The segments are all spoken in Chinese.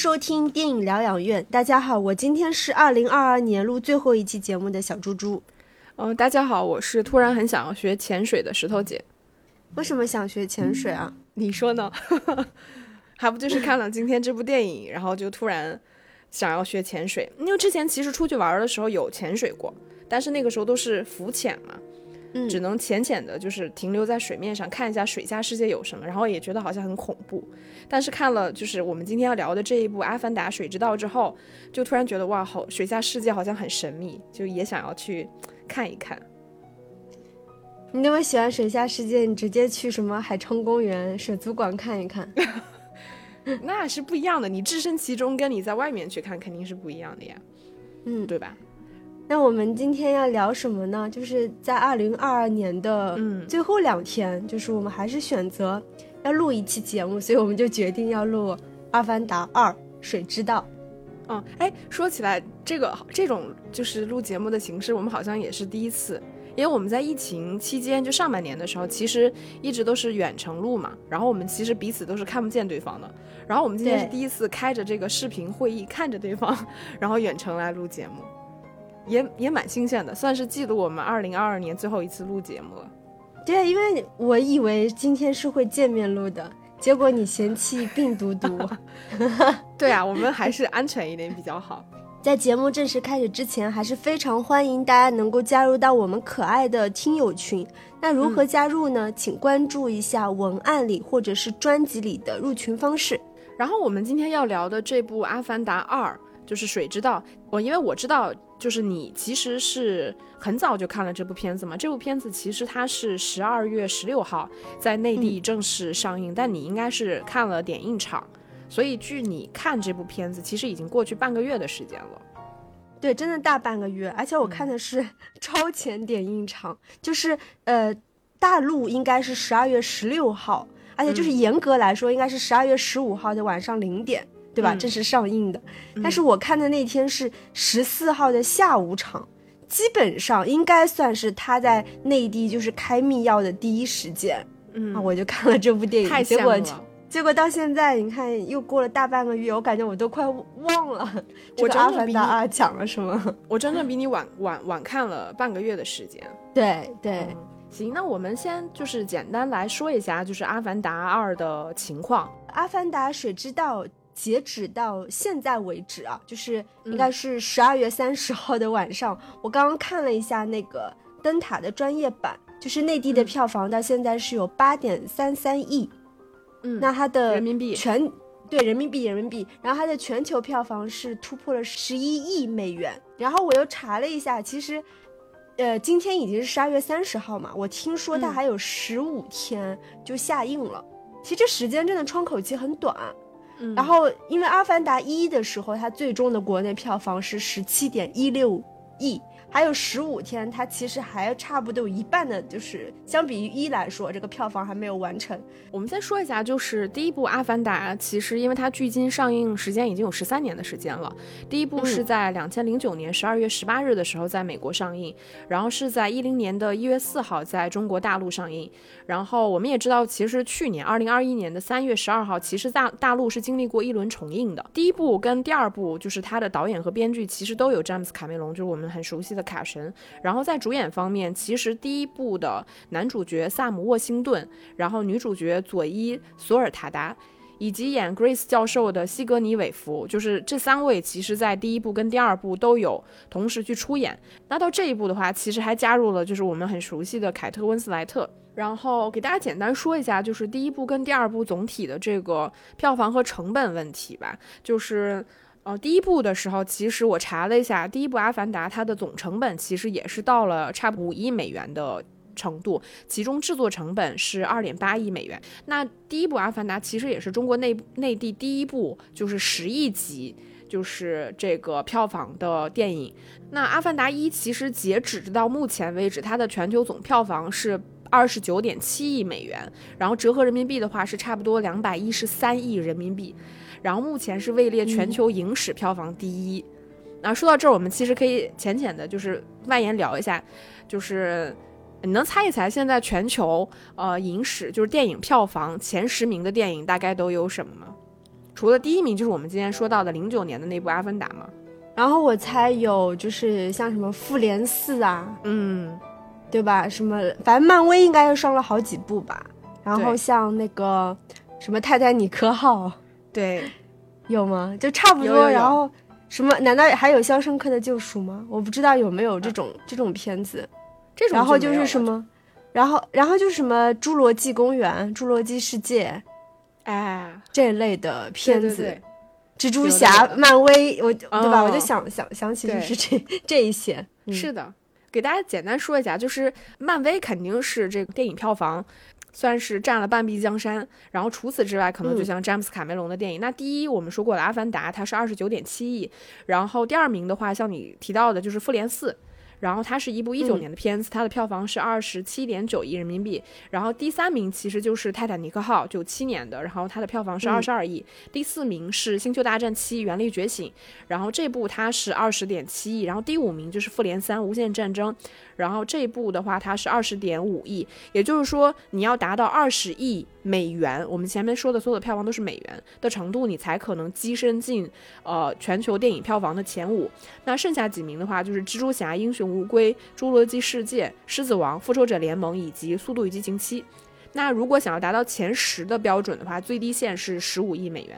迎收听电影疗养院。大家好，我今天是二零二二年录最后一期节目的小猪猪。嗯，大家好，我是突然很想要学潜水的石头姐。为什么想学潜水啊？你说呢？还不就是看了今天这部电影，然后就突然想要学潜水。因为之前其实出去玩的时候有潜水过，但是那个时候都是浮潜嘛。只能浅浅的，就是停留在水面上看一下水下世界有什么，然后也觉得好像很恐怖。但是看了就是我们今天要聊的这一部《阿凡达：水之道》之后，就突然觉得哇，好水下世界好像很神秘，就也想要去看一看。你那么喜欢水下世界，你直接去什么海昌公园、水族馆看一看，那是不一样的。你置身其中，跟你在外面去看肯定是不一样的呀，嗯，对吧？那我们今天要聊什么呢？就是在二零二二年的最后两天，就是我们还是选择要录一期节目，所以我们就决定要录《阿凡达二：水之道》。嗯，哎，说起来，这个这种就是录节目的形式，我们好像也是第一次，因为我们在疫情期间，就上半年的时候，其实一直都是远程录嘛，然后我们其实彼此都是看不见对方的，然后我们今天是第一次开着这个视频会议，看着对方，然后远程来录节目。也也蛮新鲜的，算是记录我们二零二二年最后一次录节目了。对，因为我以为今天是会见面录的，结果你嫌弃病毒毒。对啊，我们还是安全一点比较好。在节目正式开始之前，还是非常欢迎大家能够加入到我们可爱的听友群。那如何加入呢？请关注一下文案里或者是专辑里的入群方式。然后我们今天要聊的这部《阿凡达二》。就是水之道，我因为我知道，就是你其实是很早就看了这部片子嘛。这部片子其实它是十二月十六号在内地正式上映，但你应该是看了点映场，所以距你看这部片子其实已经过去半个月的时间了。对，真的大半个月，而且我看的是 超前点映场，就是呃，大陆应该是十二月十六号，而且就是严格来说应该是十二月十五号的晚上零点。对吧？正式上映的，但是我看的那天是十四号的下午场，基本上应该算是他在内地就是开密钥的第一时间。嗯，我就看了这部电影，结果结果到现在，你看又过了大半个月，我感觉我都快忘了 这个《阿凡达二》讲了什么。我真的比你晚晚晚看了半个月的时间。对对，行，那我们先就是简单来说一下，就是《阿凡达二》的情况，《阿凡达：水之道》。截止到现在为止啊，就是应该是十二月三十号的晚上，我刚刚看了一下那个灯塔的专业版，就是内地的票房到现在是有八点三三亿，嗯，那它的人民币。全对人民币人民币，然后它的全球票房是突破了十一亿美元。然后我又查了一下，其实，呃，今天已经是十二月三十号嘛，我听说它还有十五天就下映了，其实这时间真的窗口期很短。然后，因为《阿凡达一》的时候，它最终的国内票房是十七点一六亿。还有十五天，它其实还差不多有一半的，就是相比于一来说，这个票房还没有完成。我们再说一下，就是第一部《阿凡达》，其实因为它距今上映时间已经有十三年的时间了。第一部是在两千零九年十二月十八日的时候在美国上映，然后是在一零年的一月四号在中国大陆上映。然后我们也知道，其实去年二零二一年的三月十二号，其实大大陆是经历过一轮重映的。第一部跟第二部，就是它的导演和编剧其实都有詹姆斯卡梅隆，就是我们很熟悉的。卡神，然后在主演方面，其实第一部的男主角萨姆沃辛顿，然后女主角佐伊索尔塔达，以及演 Grace 教授的西格尼韦弗，就是这三位，其实在第一部跟第二部都有同时去出演。那到这一部的话，其实还加入了就是我们很熟悉的凯特温斯莱特。然后给大家简单说一下，就是第一部跟第二部总体的这个票房和成本问题吧，就是。哦，第一部的时候，其实我查了一下，第一部《阿凡达》它的总成本其实也是到了差不多五亿美元的程度，其中制作成本是二点八亿美元。那第一部《阿凡达》其实也是中国内内地第一部就是十亿级就是这个票房的电影。那《阿凡达一》其实截止到目前为止，它的全球总票房是二十九点七亿美元，然后折合人民币的话是差不多两百一十三亿人民币。然后目前是位列全球影史票房第一。那说到这儿，我们其实可以浅浅的，就是外延聊一下，就是你能猜一猜现在全球呃影史就是电影票房前十名的电影大概都有什么吗？除了第一名就是我们今天说到的零九年的那部《阿凡达》嘛。然后我猜有就是像什么《复联四》啊，嗯，对吧？什么反正漫威应该又上了好几部吧。然后像那个什么《泰坦尼克号》对，有吗？就差不多。有有有然后什么？难道还有《肖申克的救赎》吗？我不知道有没有这种、这种片子。这种然后就是什么，然后然后就是什么《侏罗纪公园》《侏罗纪世界哎，》这类的片子。对对对蜘蛛侠、漫威，我对吧？哦我就想想想起就是这 这一些。嗯是的，给大家简单说一下，就是漫威肯定是这个电影票房。算是占了半壁江山，然后除此之外，可能就嗯。像詹姆斯卡梅隆的电影，那第一我们说过了《阿凡达》，它是二十九点七亿，然后第二名的话，像你提到的，就是《复联四》，然后它是一部一九嗯。年的片子，它的票房是二十七点九亿人民币，然后第三名其实就是《泰坦尼克号》，九七年的，然后它的票房是嗯。二十二亿，第四名是《星球大战七：原力觉醒》，然后这部它是二十点七亿，然后第五名就是《复联三：无限战争》，然后这部的话它是二十点五亿，也就是说你要达到二十亿美元，我们前面说的所有的票房都是美元的程度，你才可能跻身进呃全球电影票房的前五。那剩下几名的话就是蜘蛛侠、英雄无归、侏罗纪世界、狮子王、复仇者联盟以及速度与激情七。那如果想要达到前十的标准的话，最低线是十五亿美元。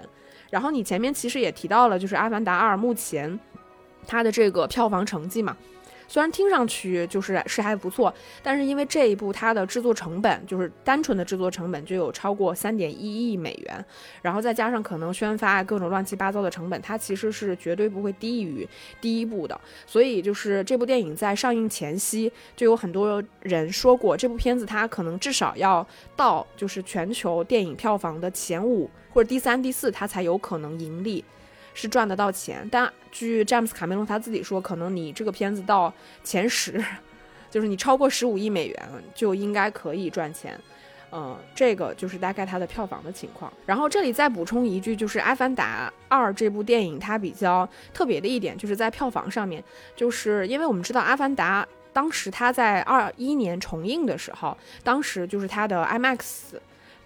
然后你前面其实也提到了，就是《阿凡达二》目前它的这个票房成绩嘛，虽然听上去就是是还不错，但是因为这一部它的制作成本就是单纯的制作成本就有超过三点一亿美元，然后再加上可能宣发各种乱七八糟的成本，它其实是绝对不会低于第一部的。所以就是这部电影在上映前夕，就有很多人说过，这部片子它可能至少要到就是全球电影票房的前五或者第三、第四，它才有可能盈利。是赚得到钱，但据詹姆斯卡梅隆他自己说，可能你这个片子到前十，就是你超过十五亿美元就应该可以赚钱。嗯，这个就是大概它的票房的情况。然后这里再补充一句，就是《阿凡达二》这部电影它比较特别的一点，就是在票房上面，就是因为我们知道《阿凡达》当时它在二一年重映的时候，当时就是它的 IMAX。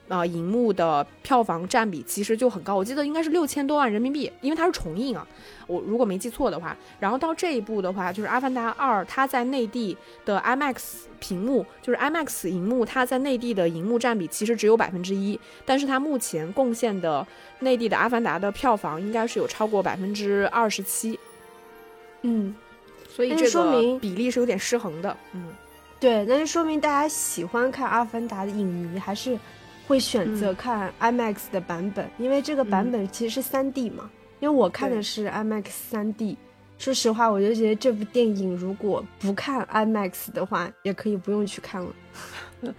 呃，银幕的票房占比其实就很高，我记得应该是六千多万人民币，因为它是重映啊，我如果没记错的话。然后到这一部的话，就是《阿凡达二》，它在内地的 IMAX 屏幕，就是 IMAX 荧幕，它在内地的荧幕占比其实只有百分之一，但是它目前贡献的内地的《阿凡达》的票房应该是有超过百分之二十七，嗯，所以这说明比例是有点失衡的。嗯，对，那就说明大家喜欢看《阿凡达》的影迷还是会选择嗯看 IMAX 的版本，因为这个版本其实是三 D 嘛。因为我看的是 IMAX 三 D，说实话，我就觉得这部电影如果不看 IMAX 的话，也可以不用去看了。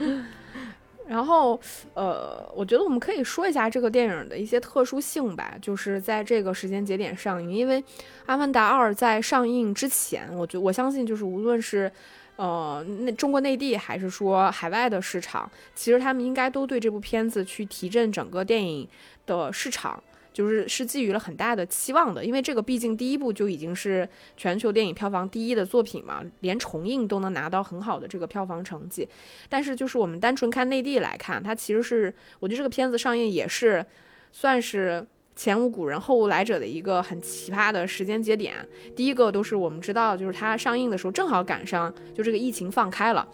然后，呃，我觉得我们可以说一下这个电影的一些特殊性吧，就是在这个时间节点上映，因为《阿凡达二》在上映之前，我觉我相信就是无论是。呃，那中国内地还是说海外的市场，其实他们应该都对这部片子去提振整个电影的市场，就是是寄予了很大的期望的。因为这个毕竟第一部就已经是全球电影票房第一的作品嘛，连重映都能拿到很好的这个票房成绩。但是就是我们单纯看内地来看，它其实是我觉得这个片子上映也是算是前无古人后无来者的一个很奇葩的时间节点。第一个都是我们知道，就是它上映的时候正好赶上就这个疫情放开了。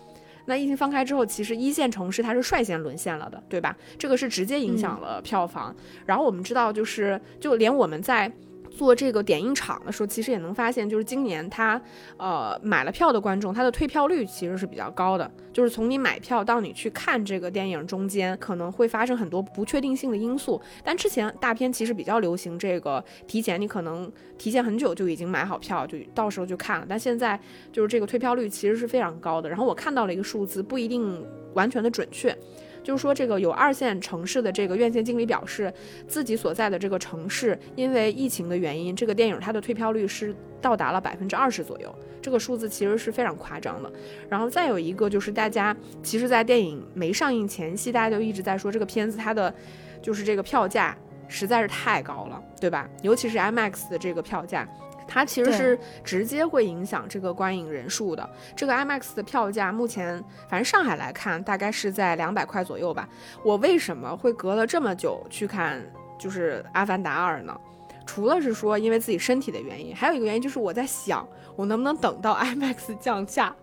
那疫情放开之后，其实一线城市它是率先沦陷了的，对吧？这个是直接影响了票房。然后我们知道，就是就连我们在做这个点映场的时候，其实也能发现，就是今年它呃买了票的观众，他的退票率其实是比较高的。就是从你买票到你去看这个电影中间，可能会发生很多不确定性的因素。但之前大片其实比较流行这个提前，你可能提前很久就已经买好票，就到时候就看了。但现在就是这个退票率其实是非常高的。然后我看到了一个数字，不一定完全的准确。就是说，这个有二线城市的这个院线经理表示，自己所在的这个城市因为疫情的原因，这个电影它的退票率是到达了百分之二十左右，这个数字其实是非常夸张的。然后再有一个就是大家其实，在电影没上映前夕，大家就一直在说这个片子它的就是这个票价实在是太高了，对吧？尤其是 IMAX 的这个票价。它其实是直接会影响这个观影人数的。这个 IMAX 的票价目前，反正上海来看，大概是在两百块左右吧。我为什么会隔了这么久去看？就是《阿凡达二》呢？除了是说因为自己身体的原因，还有一个原因就是我在想，我能不能等到 IMAX 降价，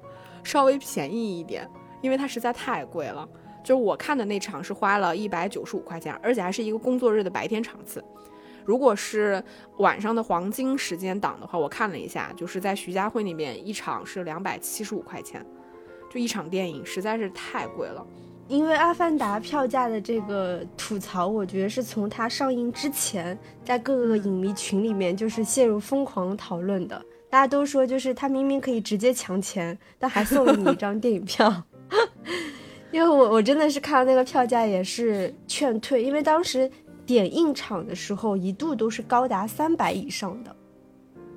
稍微便宜一点，因为它实在太贵了。就是我看的那场是花了一百九十五块钱，而且还是一个工作日的白天场次。如果是晚上的黄金时间档的话，我看了一下，就是在徐家汇那边一场是两百七十五块钱，就一场电影实在是太贵了。因为《阿凡达》票价的这个吐槽，我觉得是从它上映之前，在各个影迷群里面就是陷入疯狂讨论的。大家都说，就是它明明可以直接抢钱，但还送了你一张电影票。因为我我真的是看到那个票价也是劝退，因为当时点映场的时候一度都是高达三百以上的，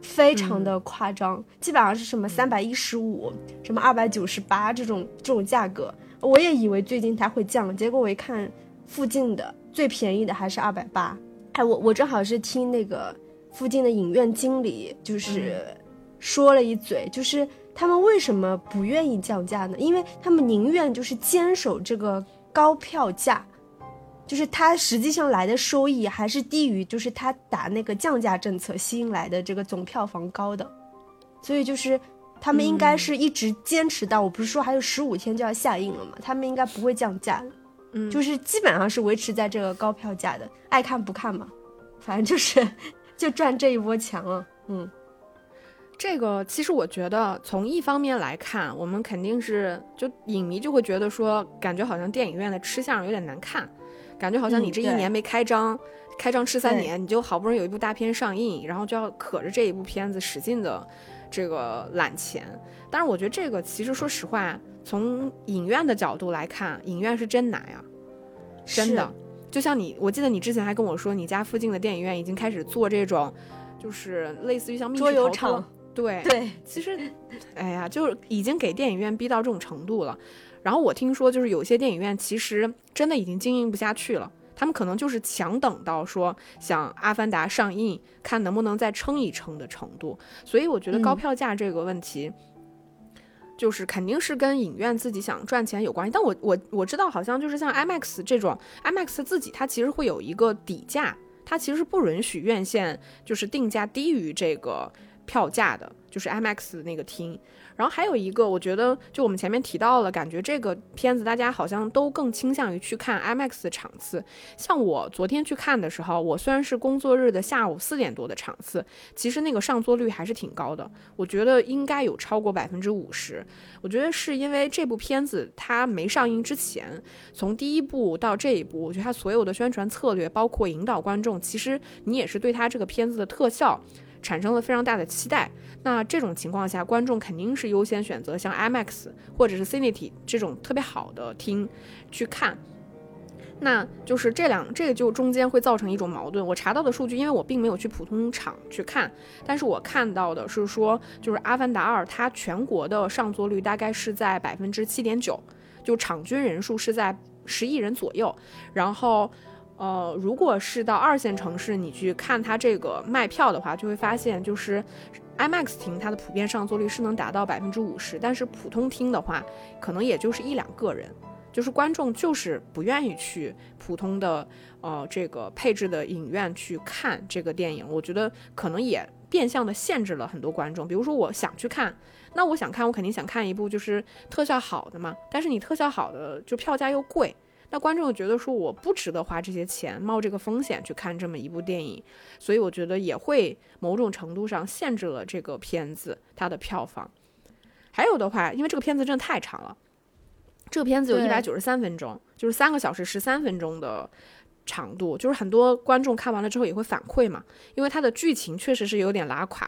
非常的夸张，基本上是什么三百一十五、什么二百九十八这种这种价格。我也以为最近它会降，结果我一看，附近的最便宜的还是二百八。哎，我我正好是听那个附近的影院经理就是说了一嘴，就是他们为什么不愿意降价呢？因为他们宁愿就是坚守这个高票价，就是它实际上来的收益还是低于就是它打那个降价政策吸引来的这个总票房高的，所以就是。他们应该是一直坚持到，我不是说还有十五天就要下映了嘛？他们应该不会降价的，嗯，就是基本上是维持在这个高票价的，爱看不看嘛，反正就是就赚这一波钱了，嗯。这个其实我觉得从一方面来看，我们肯定是就影迷就会觉得说，感觉好像电影院的吃相有点难看，感觉好像你这一年没开张，开张吃三年，你就好不容易有一部大片上映，然后就要可着这一部片子使劲的。这个揽钱，但是我觉得这个其实说实话，从影院的角度来看，影院是真难呀，真的。就像你，我记得你之前还跟我说，你家附近的电影院已经开始做这种，就是类似于像桌游场，对对。其实，哎呀，就是已经给电影院逼到这种程度了。然后我听说，就是有些电影院其实真的已经经营不下去了。他们可能就是强等到说想《阿凡达》上映，看能不能再撑一撑的程度。所以我觉得高票价这个问题，就是肯定是跟影院自己想赚钱有关系。但我我我知道，好像就是像 IMAX 这种，IMAX 自己它其实会有一个底价，它其实是不允许院线就是定价低于这个票价的，就是 IMAX 那个厅。然后还有一个，我觉得就我们前面提到了，感觉这个片子大家好像都更倾向于去看 IMAX 的场次。像我昨天去看的时候，我虽然是工作日的下午四点多的场次，其实那个上座率还是挺高的。我觉得应该有超过百分之五十。我觉得是因为这部片子它没上映之前，从第一部到这一部，我觉得它所有的宣传策略，包括引导观众，其实你也是对它这个片子的特效产生了非常大的期待。那这种情况下，观众肯定是优先选择像 IMAX 或者是 Cinity 这种特别好的厅去看。那就是这两，这个就中间会造成一种矛盾。我查到的数据，因为我并没有去普通场去看，但是我看到的是说，就是《阿凡达二》它全国的上座率大概是在百分之七点九，就场均人数是在十亿人左右。然后，呃，如果是到二线城市，你去看它这个卖票的话，就会发现就是。IMAX 厅它的普遍上座率是能达到百分之五十，但是普通厅的话，可能也就是一两个人，就是观众就是不愿意去普通的呃这个配置的影院去看这个电影。我觉得可能也变相的限制了很多观众。比如说我想去看，那我想看，我肯定想看一部就是特效好的嘛，但是你特效好的就票价又贵。那观众觉得说我不值得花这些钱，冒这个风险去看这么一部电影，所以我觉得也会某种程度上限制了这个片子它的票房。还有的话，因为这个片子真的太长了，这个片子有一百九十三分钟，就是三个小时十三分钟的长度，就是很多观众看完了之后也会反馈嘛，因为它的剧情确实是有点拉垮。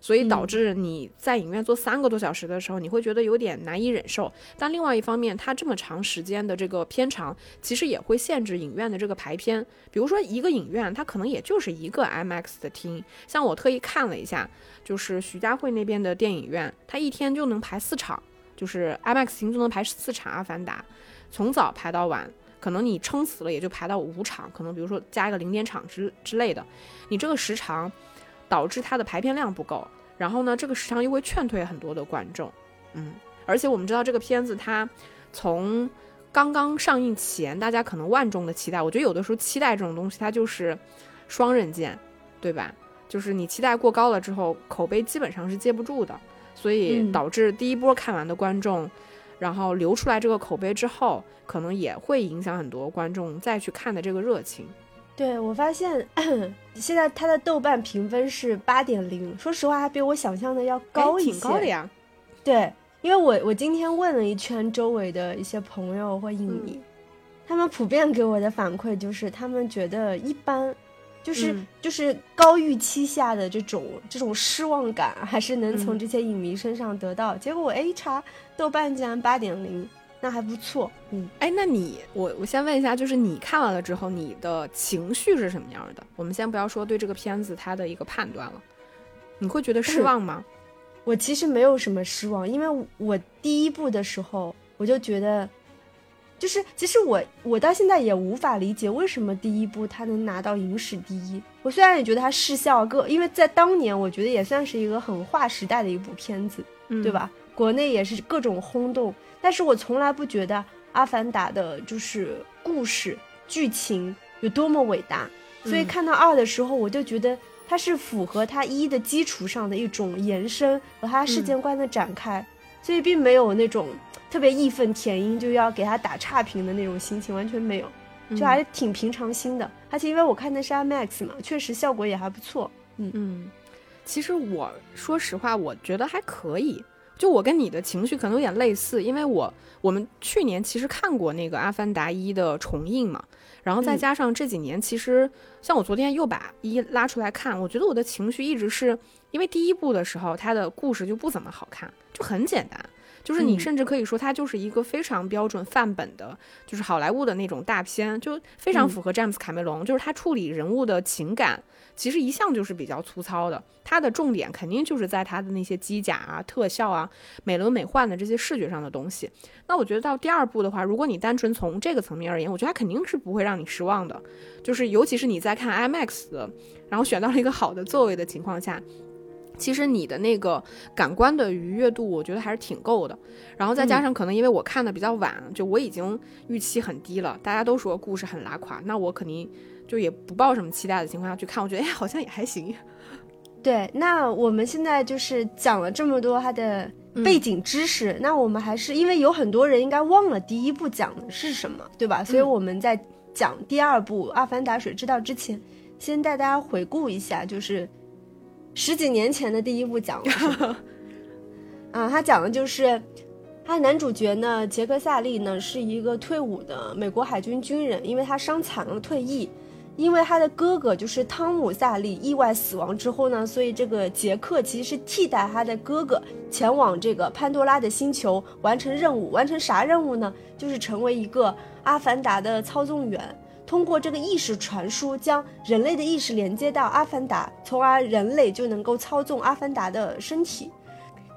所以导致你在影院坐三个多小时的时候，你会觉得有点难以忍受。但另外一方面，它这么长时间的这个片长，其实也会限制影院的这个排片。比如说一个影院，它可能也就是一个 IMAX 的厅。像我特意看了一下，就是徐家汇那边的电影院，它一天就能排四场，就是 IMAX 厅就能排四场《阿凡达》，从早排到晚，可能你撑死了也就排到五场，可能比如说加一个零点场之之类的，你这个时长。导致它的排片量不够，然后呢，这个时长又会劝退很多的观众，嗯，而且我们知道这个片子它从刚刚上映前，大家可能万众的期待，我觉得有的时候期待这种东西，它就是双刃剑，对吧？就是你期待过高了之后，口碑基本上是接不住的，所以导致第一波看完的观众，然后流出来这个口碑之后，可能也会影响很多观众再去看的这个热情。对我发现，现在它的豆瓣评分是八点零，说实话还比我想象的要高一些，挺高的呀。对。因为我我今天问了一圈周围的一些朋友或影迷，他们普遍给我的反馈就是他们觉得一般，就是就是高预期下的这种这种失望感还是能从这些影迷身上得到。结果我 A 查豆瓣竟然八点零，那还不错。嗯，哎，那你我我先问一下，就是你看完了之后，你的情绪是什么样的？我们先不要说对这个片子它的一个判断了，你会觉得失 望吗？我其实没有什么失望，因为我第一部的时候我就觉得，就是其实我我到现在也无法理解为什么第一部它能拿到影史第一。我虽然也觉得它视效各，因为在当年我觉得也算是一个很划时代的一部片子，对吧？国内也是各种轰动，但是我从来不觉得《阿凡达》的就是故事剧情有多么伟大，所以看到二的时候我就觉得。它是符合它一的基础上的一种延伸和它世界观的展开，所以并没有那种特别义愤填膺就要给它打差评的那种心情，完全没有，就还是挺平常心的。而且因为我看的是 IMAX 嘛，确实效果也还不错。嗯嗯，其实我说实话，我觉得还可以。就我跟你的情绪可能有点类似，因为我我们去年其实看过那个《阿凡达一》的重映嘛。然后再加上这几年，其实像我昨天又把一拉出来看，我觉得我的情绪一直是因为第一部的时候，它的故事就不怎么好看，就很简单，就是你甚至可以说它就是一个非常标准范本的，就是好莱坞的那种大片，就非常符合詹姆斯卡梅隆，就是他处理人物的情感。其实一向就是比较粗糙的，它的重点肯定就是在它的那些机甲啊、特效啊、美轮美奂的这些视觉上的东西。那我觉得到第二部的话，如果你单纯从这个层面而言，我觉得它肯定是不会让你失望的。就是尤其是你在看 IMAX 的，然后选到了一个好的座位的情况下，其实你的那个感官的愉悦度，我觉得还是挺够的。然后再加上可能因为我看的比较晚，就我已经预期很低了，大家都说故事很拉垮，那我肯定。就也不抱什么期待的情况下去看，我觉得哎，好像也还行。对，那我们现在就是讲了这么多它的背景知识，那我们还是因为有很多人应该忘了第一部讲的是什么，对吧？所以我们在讲第二部《阿凡达：水之道》之前，先带大家回顾一下，就是十几年前的第一部讲了什么。啊，他讲的就是他男主角呢，杰克萨利呢是一个退伍的美国海军军人，因为他伤残了，退役。因为他的哥哥就是汤姆·萨利意外死亡之后呢，所以这个杰克其实是替代他的哥哥前往这个潘多拉的星球完成任务。完成啥任务呢？就是成为一个阿凡达的操纵员，通过这个意识传输，将人类的意识连接到阿凡达，从而人类就能够操纵阿凡达的身体。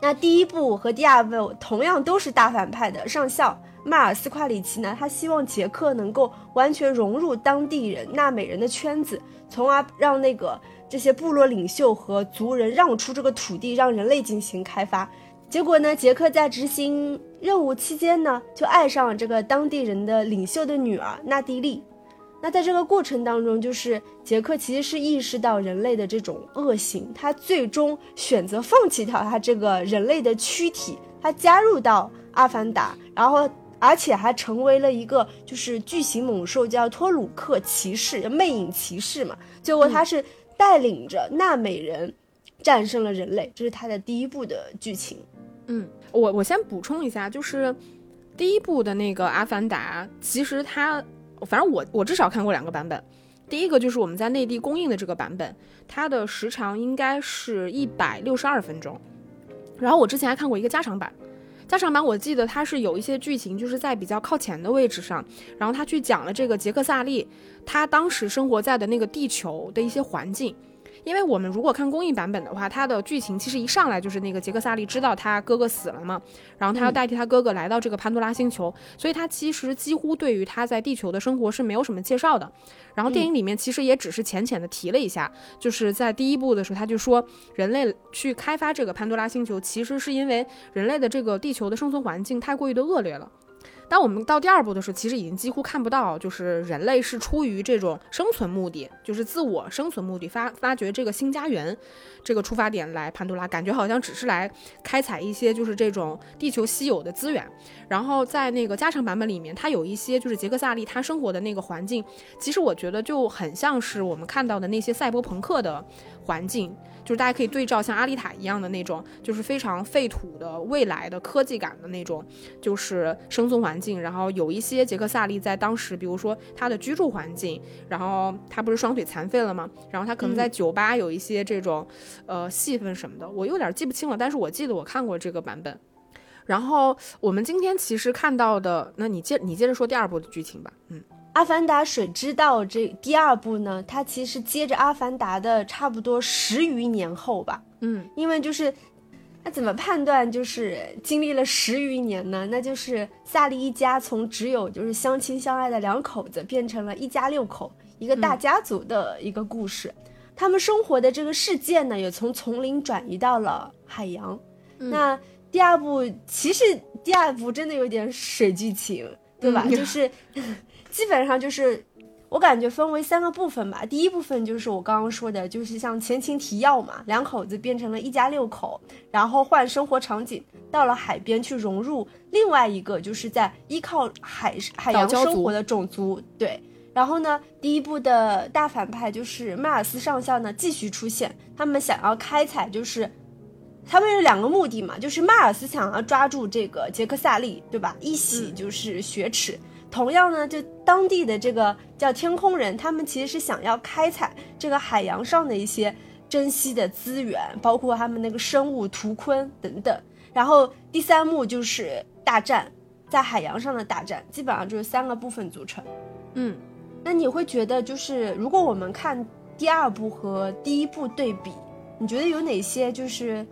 那第一部和第二部同样都是大反派的上校。迈尔斯·夸里奇呢？他希望杰克能够完全融入当地人纳美人的圈子，从而让那个这些部落领袖和族人让出这个土地，让人类进行开发。结果呢，杰克在执行任务期间呢，就爱上了这个当地人的领袖的女儿娜蒂利。那在这个过程当中，就是杰克其实是意识到人类的这种恶行，他最终选择放弃掉他这个人类的躯体，他加入到阿凡达，然后。而且还成为了一个就是巨型猛兽，叫托鲁克骑士，魅影骑士嘛。最后他是带领着纳美人战胜了人类，这是他的第一部的剧情。嗯，我我先补充一下，就是第一部的那个《阿凡达》，其实它反正我我至少看过两个版本。第一个就是我们在内地公映的这个版本，它的时长应该是一百六十二分钟。然后我之前还看过一个加长版。加上版我记得它是有一些剧情，就是在比较靠前的位置上，然后他去讲了这个杰克萨利，他当时生活在的那个地球的一些环境。因为我们如果看公益版本的话，它的剧情其实一上来就是那个杰克萨利知道他哥哥死了嘛，然后他要代替他哥哥来到这个潘多拉星球，所以他其实几乎对于他在地球的生活是没有什么介绍的。然后电影里面其实也只是浅浅的提了一下，就是在第一部的时候他就说，人类去开发这个潘多拉星球，其实是因为人类的这个地球的生存环境太过于的恶劣了。那我们到第二部的时候，其实已经几乎看不到，就是人类是出于这种生存目的，就是自我生存目的发发掘这个新家园，这个出发点来潘多拉，感觉好像只是来开采一些就是这种地球稀有的资源。然后在那个加长版本里面，它有一些就是杰克萨利他生活的那个环境，其实我觉得就很像是我们看到的那些赛博朋克的环境。就是大家可以对照像阿丽塔一样的那种，就是非常废土的未来的科技感的那种，就是生存环境。然后有一些杰克萨利在当时，比如说他的居住环境，然后他不是双腿残废了吗？然后他可能在酒吧有一些这种，呃，戏份什么的，我有点记不清了。但是我记得我看过这个版本。然后我们今天其实看到的，那你接你接着说第二部的剧情吧，嗯。《阿凡达：水之道》这第二部呢，它其实接着《阿凡达》的差不多十余年后吧。嗯，因为就是，那怎么判断就是经历了十余年呢？那就是萨利一家从只有就是相亲相爱的两口子，变成了一家六口，一个大家族的一个故事。他们生活的这个世界呢，也从丛林转移到了海洋。那第二部其实第二部真的有点水剧情，对吧？就是。基本上就是，我感觉分为三个部分吧。第一部分就是我刚刚说的，就是像前情提要嘛，两口子变成了一家六口，然后换生活场景，到了海边去融入另外一个就是在依靠海海洋生活的种族。对，然后呢，第一部的大反派就是迈尔斯上校呢继续出现，他们想要开采，就是他们有两个目的嘛，就是迈尔斯想要抓住这个杰克萨利，对吧？一洗就是雪耻。同样呢，就当地的这个叫天空人，他们其实是想要开采这个海洋上的一些珍稀的资源，包括他们那个生物图鲲等等。然后第三幕就是大战，在海洋上的大战，基本上就是三个部分组成。嗯，那你会觉得就是如果我们看第二部和第一部对比，你觉得有哪些就是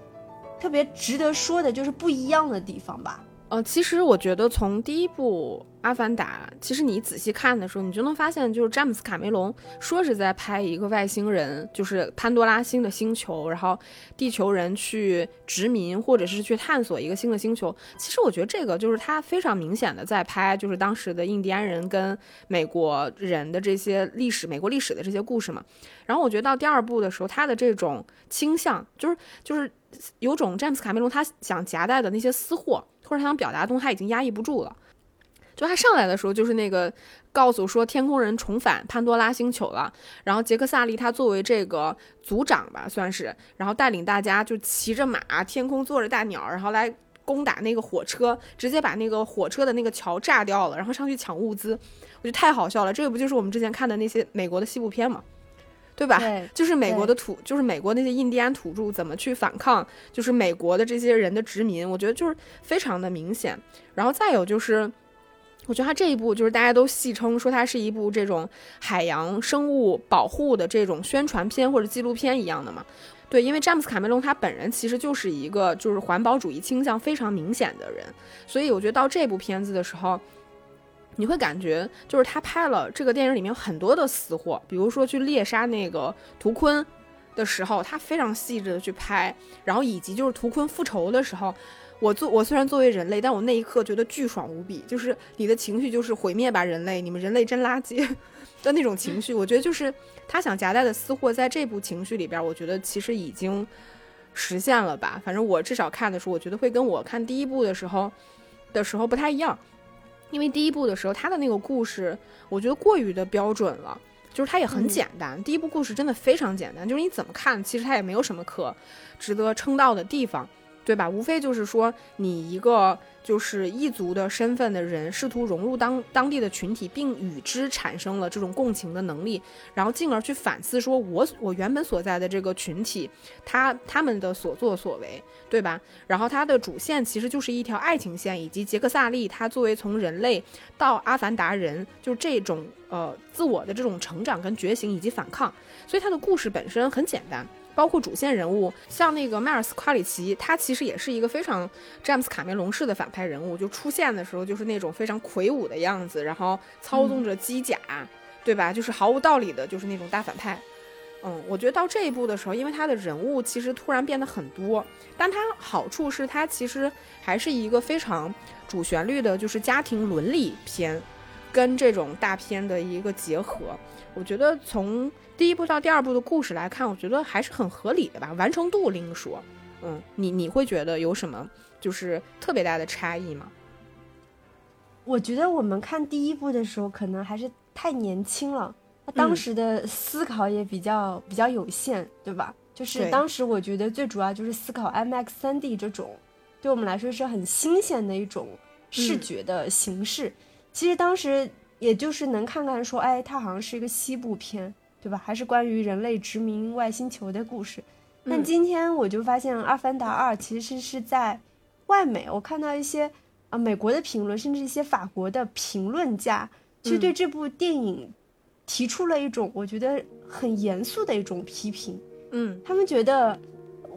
特别值得说的，就是不一样的地方吧？呃，其实我觉得从第一部。阿凡达，其实你仔细看的时候，你就能发现，就是詹姆斯卡梅隆说是在拍一个外星人，就是潘多拉星的星球，然后地球人去殖民或者是去探索一个新的星球。其实我觉得这个就是他非常明显的在拍，就是当时的印第安人跟美国人的这些历史，美国历史的这些故事嘛。然后我觉得到第二部的时候，他的这种倾向，就是就是有种詹姆斯卡梅隆他想夹带的那些私货，或者他想表达的东西，他已经压抑不住了。就他上来的时候，就是那个告诉说天空人重返潘多拉星球了，然后杰克萨利他作为这个族长吧，算是，然后带领大家就骑着马，天空坐着大鸟，然后来攻打那个火车，直接把那个火车的那个桥炸掉了，然后上去抢物资，我觉得太好笑了。这个不就是我们之前看的那些美国的西部片嘛？对吧？就是美国的土，就是美国那些印第安土著怎么去反抗，就是美国的这些人的殖民，我觉得就是非常的明显。然后再有就是。我觉得它这一部就是大家都戏称说它是一部这种海洋生物保护的这种宣传片或者纪录片一样的嘛。对，因为詹姆斯卡梅隆他本人其实就是一个就是环保主义倾向非常明显的人，所以我觉得到这部片子的时候，你会感觉就是他拍了这个电影里面很多的死货，比如说去猎杀那个图鲲的时候，他非常细致的去拍，然后以及就是图鲲复仇的时候。我作我虽然作为人类，但我那一刻觉得巨爽无比，就是你的情绪就是毁灭吧人类，你们人类真垃圾的那种情绪。我觉得就是他想夹带的私货，在这部情绪里边，我觉得其实已经实现了吧。反正我至少看的时候，我觉得会跟我看第一部的时候的时候不太一样，因为第一部的时候他的那个故事，我觉得过于的标准了，就是它也很简单。第一部故事真的非常简单，就是你怎么看，其实它也没有什么可值得称道的地方。对吧？无非就是说，你一个就是异族的身份的人，试图融入当当地的群体，并与之产生了这种共情的能力，然后进而去反思，说我我原本所在的这个群体，他他们的所作所为，对吧？然后它的主线其实就是一条爱情线，以及杰克萨利他作为从人类到阿凡达人，就这种呃自我的这种成长跟觉醒以及反抗，所以他的故事本身很简单。包括主线人物，像那个迈尔斯·夸里奇，他其实也是一个非常詹姆斯·卡梅隆式的反派人物。就出现的时候，就是那种非常魁梧的样子，然后操纵着机甲，对吧？就是毫无道理的，就是那种大反派。嗯，我觉得到这一步的时候，因为他的人物其实突然变得很多，但他好处是他其实还是一个非常主旋律的，就是家庭伦理片，跟这种大片的一个结合。我觉得从第一部到第二部的故事来看，我觉得还是很合理的吧。完成度另说，嗯，你你会觉得有什么就是特别大的差异吗？我觉得我们看第一部的时候，可能还是太年轻了。那当时的思考也比较比较有限，对吧？就是当时我觉得最主要就是思考 IMAX 3D 这种，对我们来说是很新鲜的一种视觉的形式。其实当时也就是能看看说，哎，它好像是一个西部片，对吧？还是关于人类殖民外星球的故事。但今天我就发现，《阿凡达二》其实是在外美。我看到一些啊美国的评论，甚至一些法国的评论家，其实对这部电影。提出了一种我觉得很严肃的一种批评，嗯，他们觉得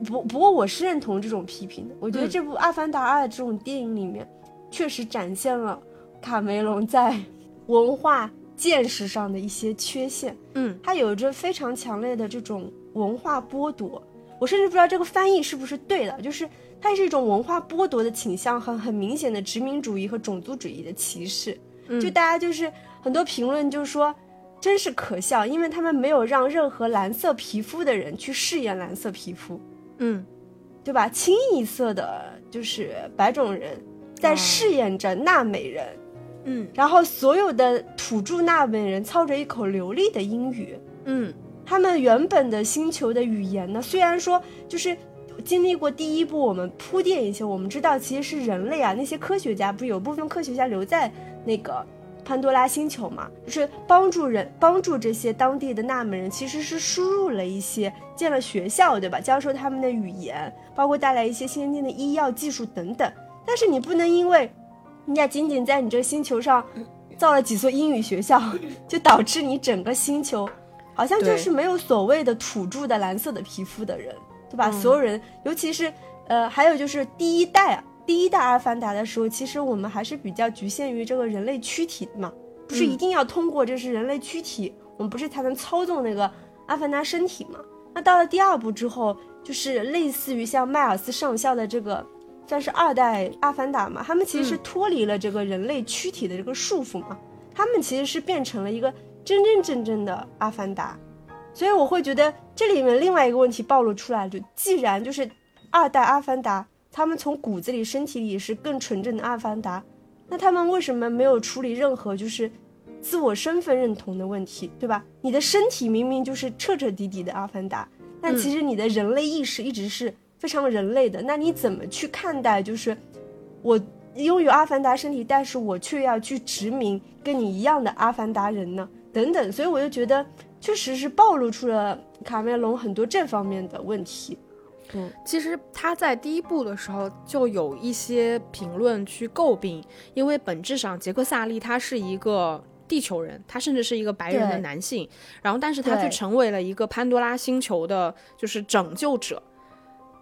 不不过我是认同这种批评的。我觉得这部《阿凡达二》这种电影里面，确实展现了卡梅隆在文化见识上的一些缺陷，嗯，他有着非常强烈的这种文化剥夺。我甚至不知道这个翻译是不是对的，就是它是一种文化剥夺的倾向和很明显的殖民主义和种族主义的歧视。就大家就是很多评论就是说。真是可笑，因为他们没有让任何蓝色皮肤的人去饰演蓝色皮肤，嗯，对吧？清一色的就是白种人在饰演着纳美人，嗯，然后所有的土著纳美人操着一口流利的英语，嗯，他们原本的星球的语言呢，虽然说就是经历过第一步，我们铺垫一些，我们知道其实是人类啊，那些科学家不是有部分科学家留在那个。潘多拉星球嘛，就是帮助人，帮助这些当地的纳美人，其实是输入了一些，建了学校，对吧？教授他们的语言，包括带来一些先进的医药技术等等。但是你不能因为人家仅仅在你这个星球上造了几所英语学校，就导致你整个星球好像就是没有所谓的土著的蓝色的皮肤的人，对吧？所有人，尤其是呃，还有就是第一代啊。第一代阿凡达的时候，其实我们还是比较局限于这个人类躯体的嘛，不是一定要通过这是人类躯体，我们不是才能操纵那个阿凡达身体嘛？那到了第二部之后，就是类似于像迈尔斯上校的这个，算是二代阿凡达嘛，他们其实是脱离了这个人类躯体的这个束缚嘛，他们其实是变成了一个真真正正的阿凡达，所以我会觉得这里面另外一个问题暴露出来，就既然就是二代阿凡达。他们从骨子里、身体里是更纯正的阿凡达，那他们为什么没有处理任何就是自我身份认同的问题，对吧？你的身体明明就是彻彻底底的阿凡达，但其实你的人类意识一直是非常人类的。那你怎么去看待就是我拥有阿凡达身体，但是我却要去殖民跟你一样的阿凡达人呢？等等，所以我就觉得确实是暴露出了卡梅隆很多这方面的问题。嗯，其实他在第一部的时候就有一些评论去诟病，因为本质上杰克萨利他是一个地球人，他甚至是一个白人的男性，然后但是他却成为了一个潘多拉星球的，就是拯救者，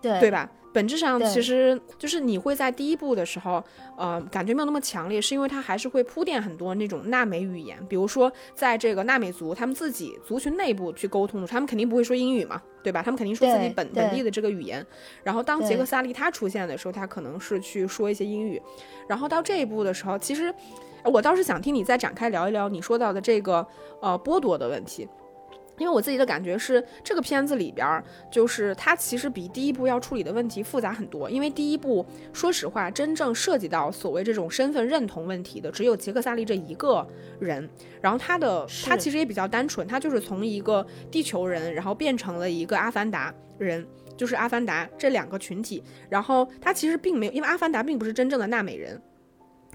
对对吧？本质上其实就是你会在第一部的时候，呃，感觉没有那么强烈，是因为它还是会铺垫很多那种纳美语言，比如说在这个纳美族他们自己族群内部去沟通，他们肯定不会说英语嘛，对吧？他们肯定说自己本本地的这个语言。然后当杰克萨利他出现的时候，他可能是去说一些英语。然后到这一步的时候，其实我倒是想听你再展开聊一聊你说到的这个呃剥夺的问题。因为我自己的感觉是，这个片子里边，就是它其实比第一部要处理的问题复杂很多。因为第一部，说实话，真正涉及到所谓这种身份认同问题的，只有杰克萨利这一个人。然后他的他其实也比较单纯，他就是从一个地球人，然后变成了一个阿凡达人，就是阿凡达这两个群体。然后他其实并没有，因为阿凡达并不是真正的纳美人。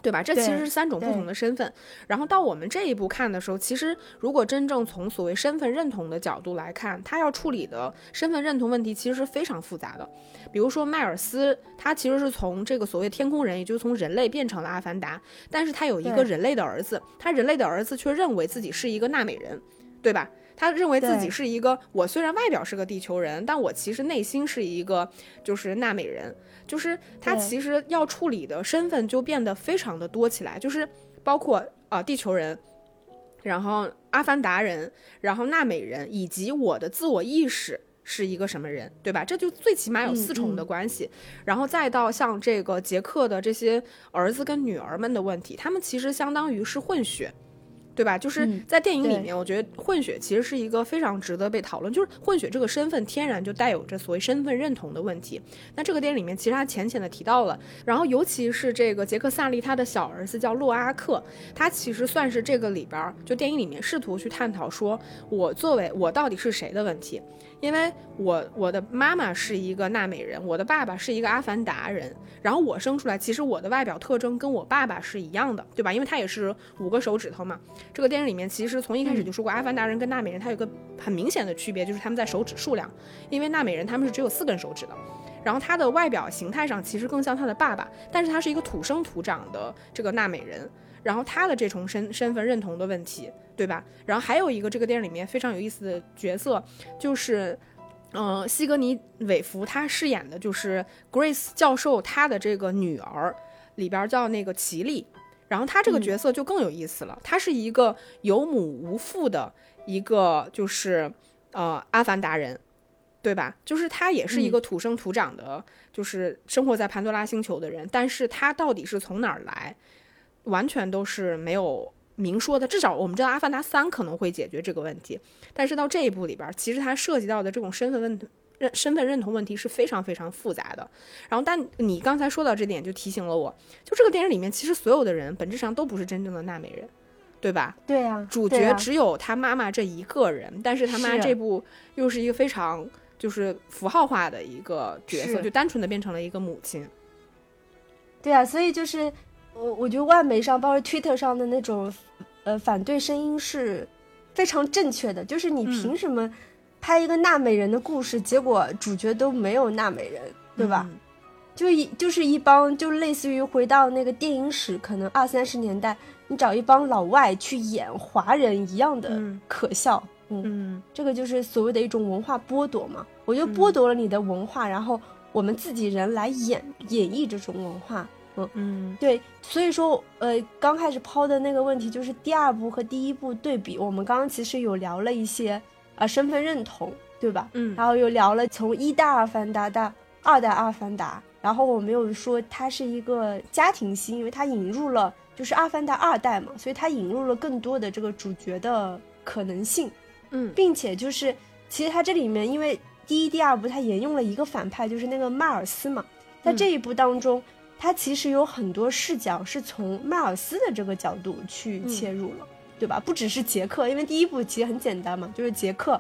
对吧？这其实是三种不同的身份。然后到我们这一步看的时候，其实如果真正从所谓身份认同的角度来看，他要处理的身份认同问题其实是非常复杂的。比如说迈尔斯，他其实是从这个所谓天空人，也就是从人类变成了阿凡达，但是他有一个人类的儿子，他人类的儿子却认为自己是一个纳美人，对吧？他认为自己是一个，我虽然外表是个地球人，但我其实内心是一个就是纳美人。就是他其实要处理的身份就变得非常的多起来，就是包括呃地球人，然后阿凡达人，然后纳美人，以及我的自我意识是一个什么人，对吧？这就最起码有四重的关系。然后再到像这个杰克的这些儿子跟女儿们的问题，他们其实相当于是混血。对吧？就是在电影里面，我觉得混血其实是一个非常值得被讨论。就是混血这个身份天然就带有着所谓身份认同的问题。那这个电影里面其实他浅浅的提到了，然后尤其是这个杰克萨利他的小儿子叫洛阿克，他其实算是这个里边就电影里面试图去探讨说，我作为我到底是谁的问题。因为我我的妈妈是一个纳美人，我的爸爸是一个阿凡达人，然后我生出来，其实我的外表特征跟我爸爸是一样的，对吧？因为他也是五个手指头嘛。这个电影里面其实从一开始就说过，阿凡达人跟纳美人他有个很明显的区别，就是他们在手指数量，因为纳美人他们是只有四根手指的，然后他的外表形态上其实更像他的爸爸，但是他是一个土生土长的这个纳美人，然后他的这重身身份认同的问题。对吧？然后还有一个这个电影里面非常有意思的角色，就是，嗯，西格尼·韦弗他饰演的就是 Grace 教授他的这个女儿，里边叫那个奇丽。然后他这个角色就更有意思了，他是一个有母无父的一个就是呃阿凡达人，对吧？就是他也是一个土生土长的，就是生活在潘多拉星球的人，但是他到底是从哪儿来，完全都是没有。明说的，至少我们知道《阿凡达三》可能会解决这个问题，但是到这一步里边，其实它涉及到的这种身份问认身份认同问题是非常非常复杂的。然后，但你刚才说到这点，就提醒了我，就这个电影里面，其实所有的人本质上都不是真正的纳美人，对吧？对呀，主角只有他妈妈这一个人，但是他妈这部又是一个非常就是符号化的一个角色，就单纯的变成了一个母亲。对啊，所以就是。我我觉得外媒上，包括 Twitter 上的那种，呃，反对声音是非常正确的。就是你凭什么拍一个纳美人的故事，结果主角都没有纳美人，对吧？就一就是一帮，就类似于回到那个电影史，可能二三十年代，你找一帮老外去演华人一样的可笑。嗯，这个就是所谓的一种文化剥夺嘛。我就剥夺了你的文化，然后我们自己人来演演绎这种文化。嗯。嗯，对，所以说，呃，刚开始抛的那个问题就是第二部和第一部对比，我们刚刚其实有聊了一些，呃，身份认同，对吧？嗯，然后又聊了从一代阿凡达到二代阿凡达，然后我们又说它是一个家庭戏，因为它引入了就是阿凡达二代嘛，所以它引入了更多的这个主角的可能性，嗯，并且就是其实它这里面因为第一、第二部它沿用了一个反派，就是那个迈尔斯嘛，在这一部当中。它其实有很多视角是从迈尔斯的这个角度去切入了，对吧？不只是杰克，因为第一部其实很简单嘛，就是杰克。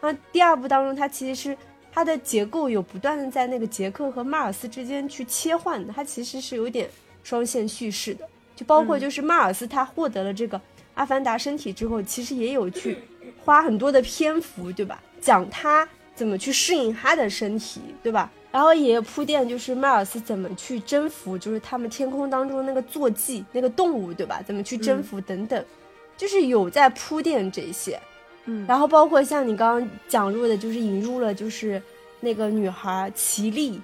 那第二部当中，它其实是它的结构有不断的在那个杰克和迈尔斯之间去切换的，它其实是有点双线叙事的。就包括就是迈尔斯他获得了这个阿凡达身体之后，其实也有去花很多的篇幅，对吧？讲他怎么去适应他的身体，对吧？然后也铺垫，就是迈尔斯怎么去征服，就是他们天空当中那个坐骑那个动物，对吧？怎么去征服等等，就是有在铺垫这些。嗯，然后包括像你刚刚讲入的，就是引入了就是那个女孩奇丽，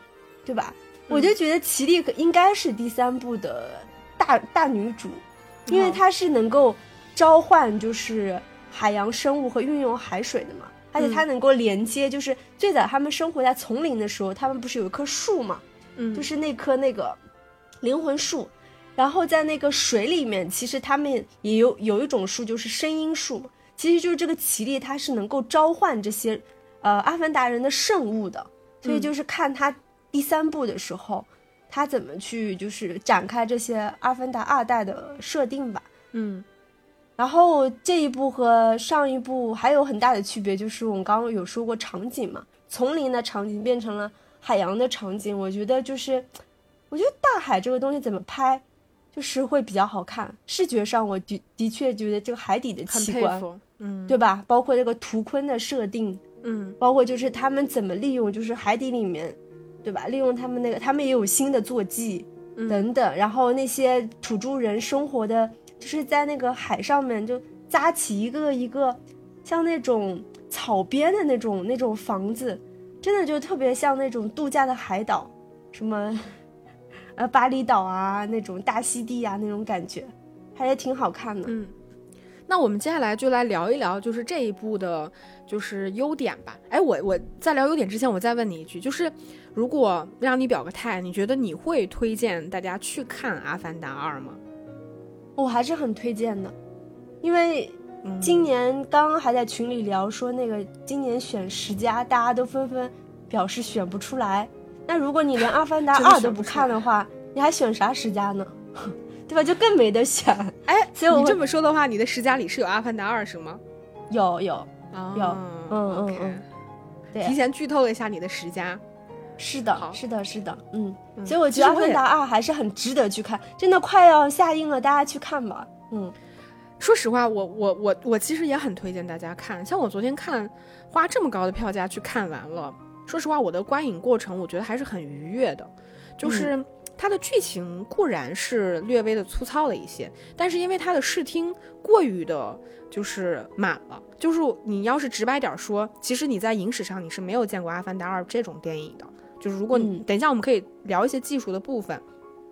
对吧？我就觉得奇丽应该是第三部的大大女主，因为她是能够召唤就是海洋生物和运用海水的嘛。而且它能够连接，就是最早他们生活在丛林的时候，他们不是有一棵树嘛，嗯，就是那棵那个灵魂树，然后在那个水里面，其实他们也有有一种树，就是声音树嘛，其实就是这个奇力，它是能够召唤这些呃阿凡达人的圣物的，所以就是看他第三部的时候，他怎么去就是展开这些阿凡达二代的设定吧，嗯。然后这一部和上一部还有很大的区别，就是我们刚刚有说过场景嘛，丛林的场景变成了海洋的场景。我觉得就是，我觉得大海这个东西怎么拍，就是会比较好看。视觉上，我的的确觉得这个海底的奇观，嗯，对吧？包括这个图坤的设定，嗯，包括就是他们怎么利用，就是海底里面，对吧？利用他们那个，他们也有新的坐骑等等，然后那些土著人生活的。就是在那个海上面，就扎起一个一个，像那种草编的那种那种房子，真的就特别像那种度假的海岛，什么，呃，巴厘岛啊，那种大溪地啊那种感觉，还是挺好看的。嗯。那我们接下来就来聊一聊，就是这一部的，就是优点吧。哎，我我在聊优点之前，我再问你一句，就是如果让你表个态，你觉得你会推荐大家去看《阿凡达二》吗？我还是很推荐的，因为今年刚刚还在群里聊说那个今年选十佳，大家都纷纷表示选不出来。那如果你连《阿凡达 二》都不看的话，你还选啥十佳呢？对吧？就更没得选。哎，所以你这么说的话，你的十佳里是有《阿凡达二》是吗？有有有，嗯嗯嗯，对，提前剧透了一下你的十佳。是的，是的，是的，嗯。所以我觉得《阿凡达二》还是很值得去看，真的快要下映了，大家去看吧。嗯，说实话，我我我我其实也很推荐大家看。像我昨天看，花这么高的票价去看完了，说实话，我的观影过程我觉得还是很愉悦的，就是。它的剧情固然是略微的粗糙了一些，但是因为它的视听过于的，就是满了。就是你要是直白点说，其实你在影史上你是没有见过《阿凡达二》这种电影的。就是如果你等一下我们可以聊一些技术的部分，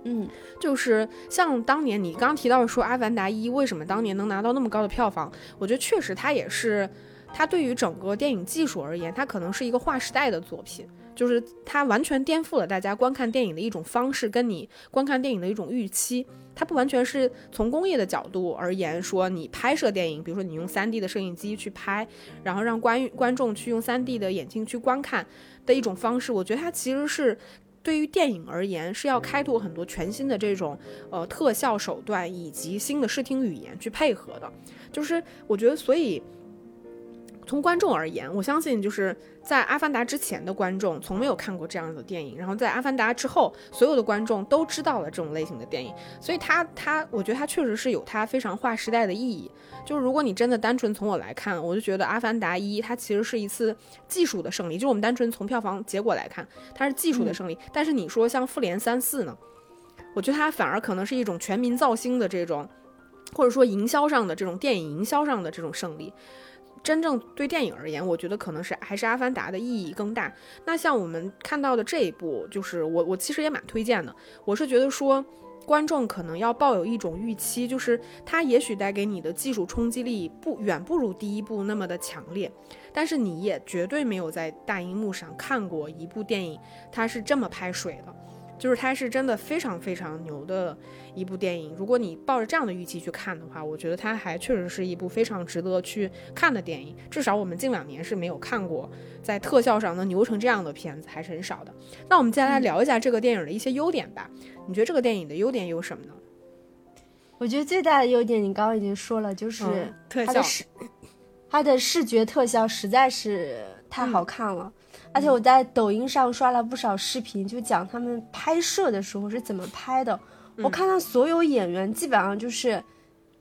嗯，就是像当年你刚提到说《阿凡达一》为什么当年能拿到那么高的票房，我觉得确实它也是，它对于整个电影技术而言，它可能是一个划时代的作品。就是它完全颠覆了大家观看电影的一种方式，跟你观看电影的一种预期。它不完全是从工业的角度而言，说你拍摄电影，比如说你用 3D 的摄影机去拍，然后让观观众去用 3D 的眼睛去观看的一种方式。我觉得它其实是对于电影而言，是要开拓很多全新的这种呃特效手段以及新的视听语言去配合的。就是我觉得，所以。从观众而言，我相信就是在《阿凡达》之前的观众从没有看过这样的电影，然后在《阿凡达》之后，所有的观众都知道了这种类型的电影，所以它它，我觉得它确实是有它非常划时代的意义。就是如果你真的单纯从我来看，我就觉得《阿凡达一》它其实是一次技术的胜利，就是我们单纯从票房结果来看，它是技术的胜利。但是你说像《复联三四》呢，我觉得它反而可能是一种全民造星的这种，或者说营销上的这种电影营销上的这种胜利。真正对电影而言，我觉得可能是还是《阿凡达》的意义更大。那像我们看到的这一部，就是我我其实也蛮推荐的。我是觉得说，观众可能要抱有一种预期，就是它也许带给你的技术冲击力不远不如第一部那么的强烈，但是你也绝对没有在大荧幕上看过一部电影，它是这么拍水的。就是它是真的非常非常牛的一部电影。如果你抱着这样的预期去看的话，我觉得它还确实是一部非常值得去看的电影。至少我们近两年是没有看过在特效上能牛成这样的片子，还是很少的。那我们接下来聊一下这个电影的一些优点吧。你觉得这个电影的优点有什么呢？我觉得最大的优点你刚刚已经说了，就是特效，它的视觉特效实在是太好看了。而且我在抖音上刷了不少视频，就讲他们拍摄的时候是怎么拍的。我看到所有演员基本上就是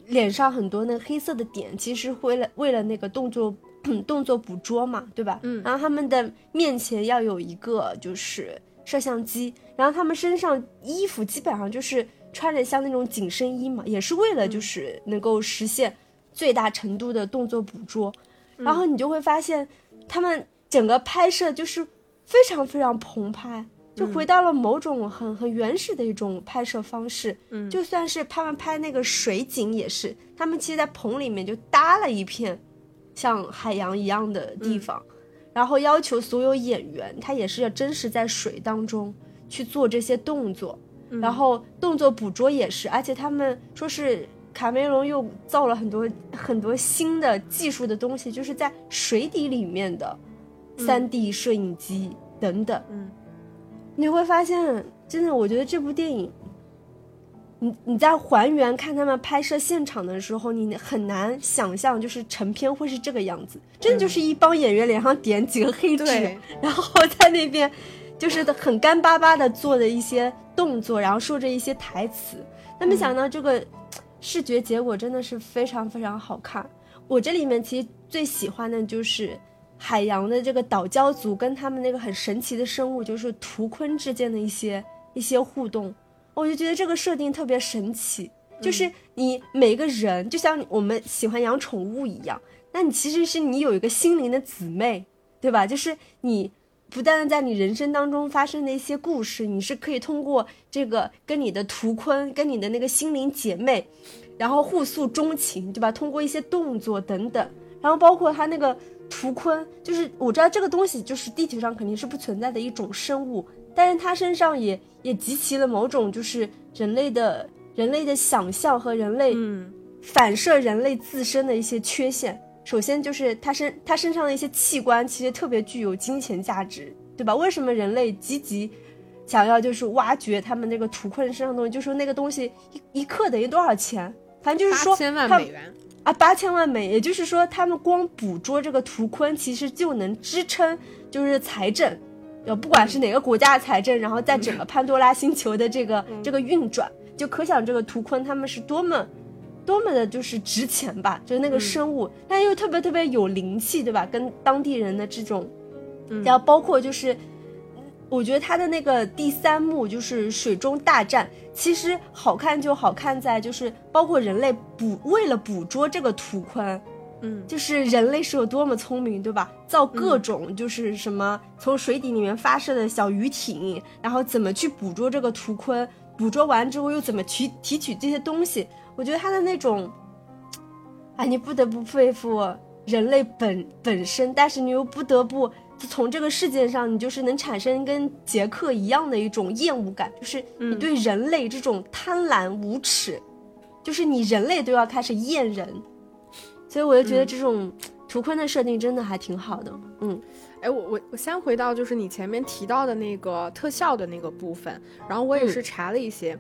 脸上很多那黑色的点，其实为了为了那个动作 动作捕捉嘛，对吧？嗯。然后他们的面前要有一个就是摄像机，然后他们身上衣服基本上就是穿着像那种紧身衣嘛，也是为了就是能够实现最大程度的动作捕捉。然后你就会发现他们。整个拍摄就是非常非常澎湃，就回到了某种很很原始的一种拍摄方式。嗯，就算是他们拍那个水景也是，他们其实，在棚里面就搭了一片像海洋一样的地方，然后要求所有演员他也是要真实在水当中去做这些动作，然后动作捕捉也是，而且他们说是卡梅隆又造了很多很多新的技术的东西，就是在水底里面的。三 D 摄影机等等，嗯，你会发现，真的，我觉得这部电影，你你在还原看他们拍摄现场的时候，你很难想象，就是成片会是这个样子。真的就是一帮演员脸上点几个黑痣，然后在那边就是很干巴巴的做的一些动作，然后说着一些台词。那没想到这个视觉结果真的是非常非常好看。我这里面其实最喜欢的就是。海洋的这个岛礁族跟他们那个很神奇的生物，就是图鲲之间的一些一些互动，我就觉得这个设定特别神奇。就是你每个人就像我们喜欢养宠物一样，那你其实是你有一个心灵的姊妹，对吧？就是你不但在你人生当中发生的一些故事，你是可以通过这个跟你的图鲲，跟你的那个心灵姐妹。然后互诉衷情，对吧？通过一些动作等等，然后包括他那个图坤，就是我知道这个东西就是地球上肯定是不存在的一种生物，但是它身上也也集齐了某种就是人类的人类的想象和人类反射人类自身的一些缺陷。首先就是他身他身上的一些器官其实特别具有金钱价值，对吧？为什么人类积极想要就是挖掘他们那个图坤身上的东西？就说那个东西一一克等于多少钱？反正就是说八千万美元啊，八千万美，也就是说他们光捕捉这个图坤，其实就能支撑就是财政，呃，不管是哪个国家的财政，然后在整个潘多拉星球的这个这个运转，就可想这个图坤他们是多么。多么的就是值钱吧，就是那个生物，但又特别特别有灵气，对吧？跟当地人的这种，然后包括就是，我觉得他的那个第三幕就是水中大战，其实好看就好看在就是包括人类捕为了捕捉这个图鲲，嗯，就是人类是有多么聪明，对吧？造各种就是什么从水底里面发射的小鱼艇，然后怎么去捕捉这个图鲲，捕捉完之后又怎么提提取这些东西。我觉得他的那种，啊，你不得不佩服人类本本身，但是你又不得不从这个世界上，你就是能产生跟杰克一样的一种厌恶感，就是你对人类这种贪婪无耻，就是你人类都要开始厌人，所以我就觉得这种图坤的设定真的还挺好的。嗯，哎，我我我先回到就是你前面提到的那个特效的那个部分，然后我也是查了一些。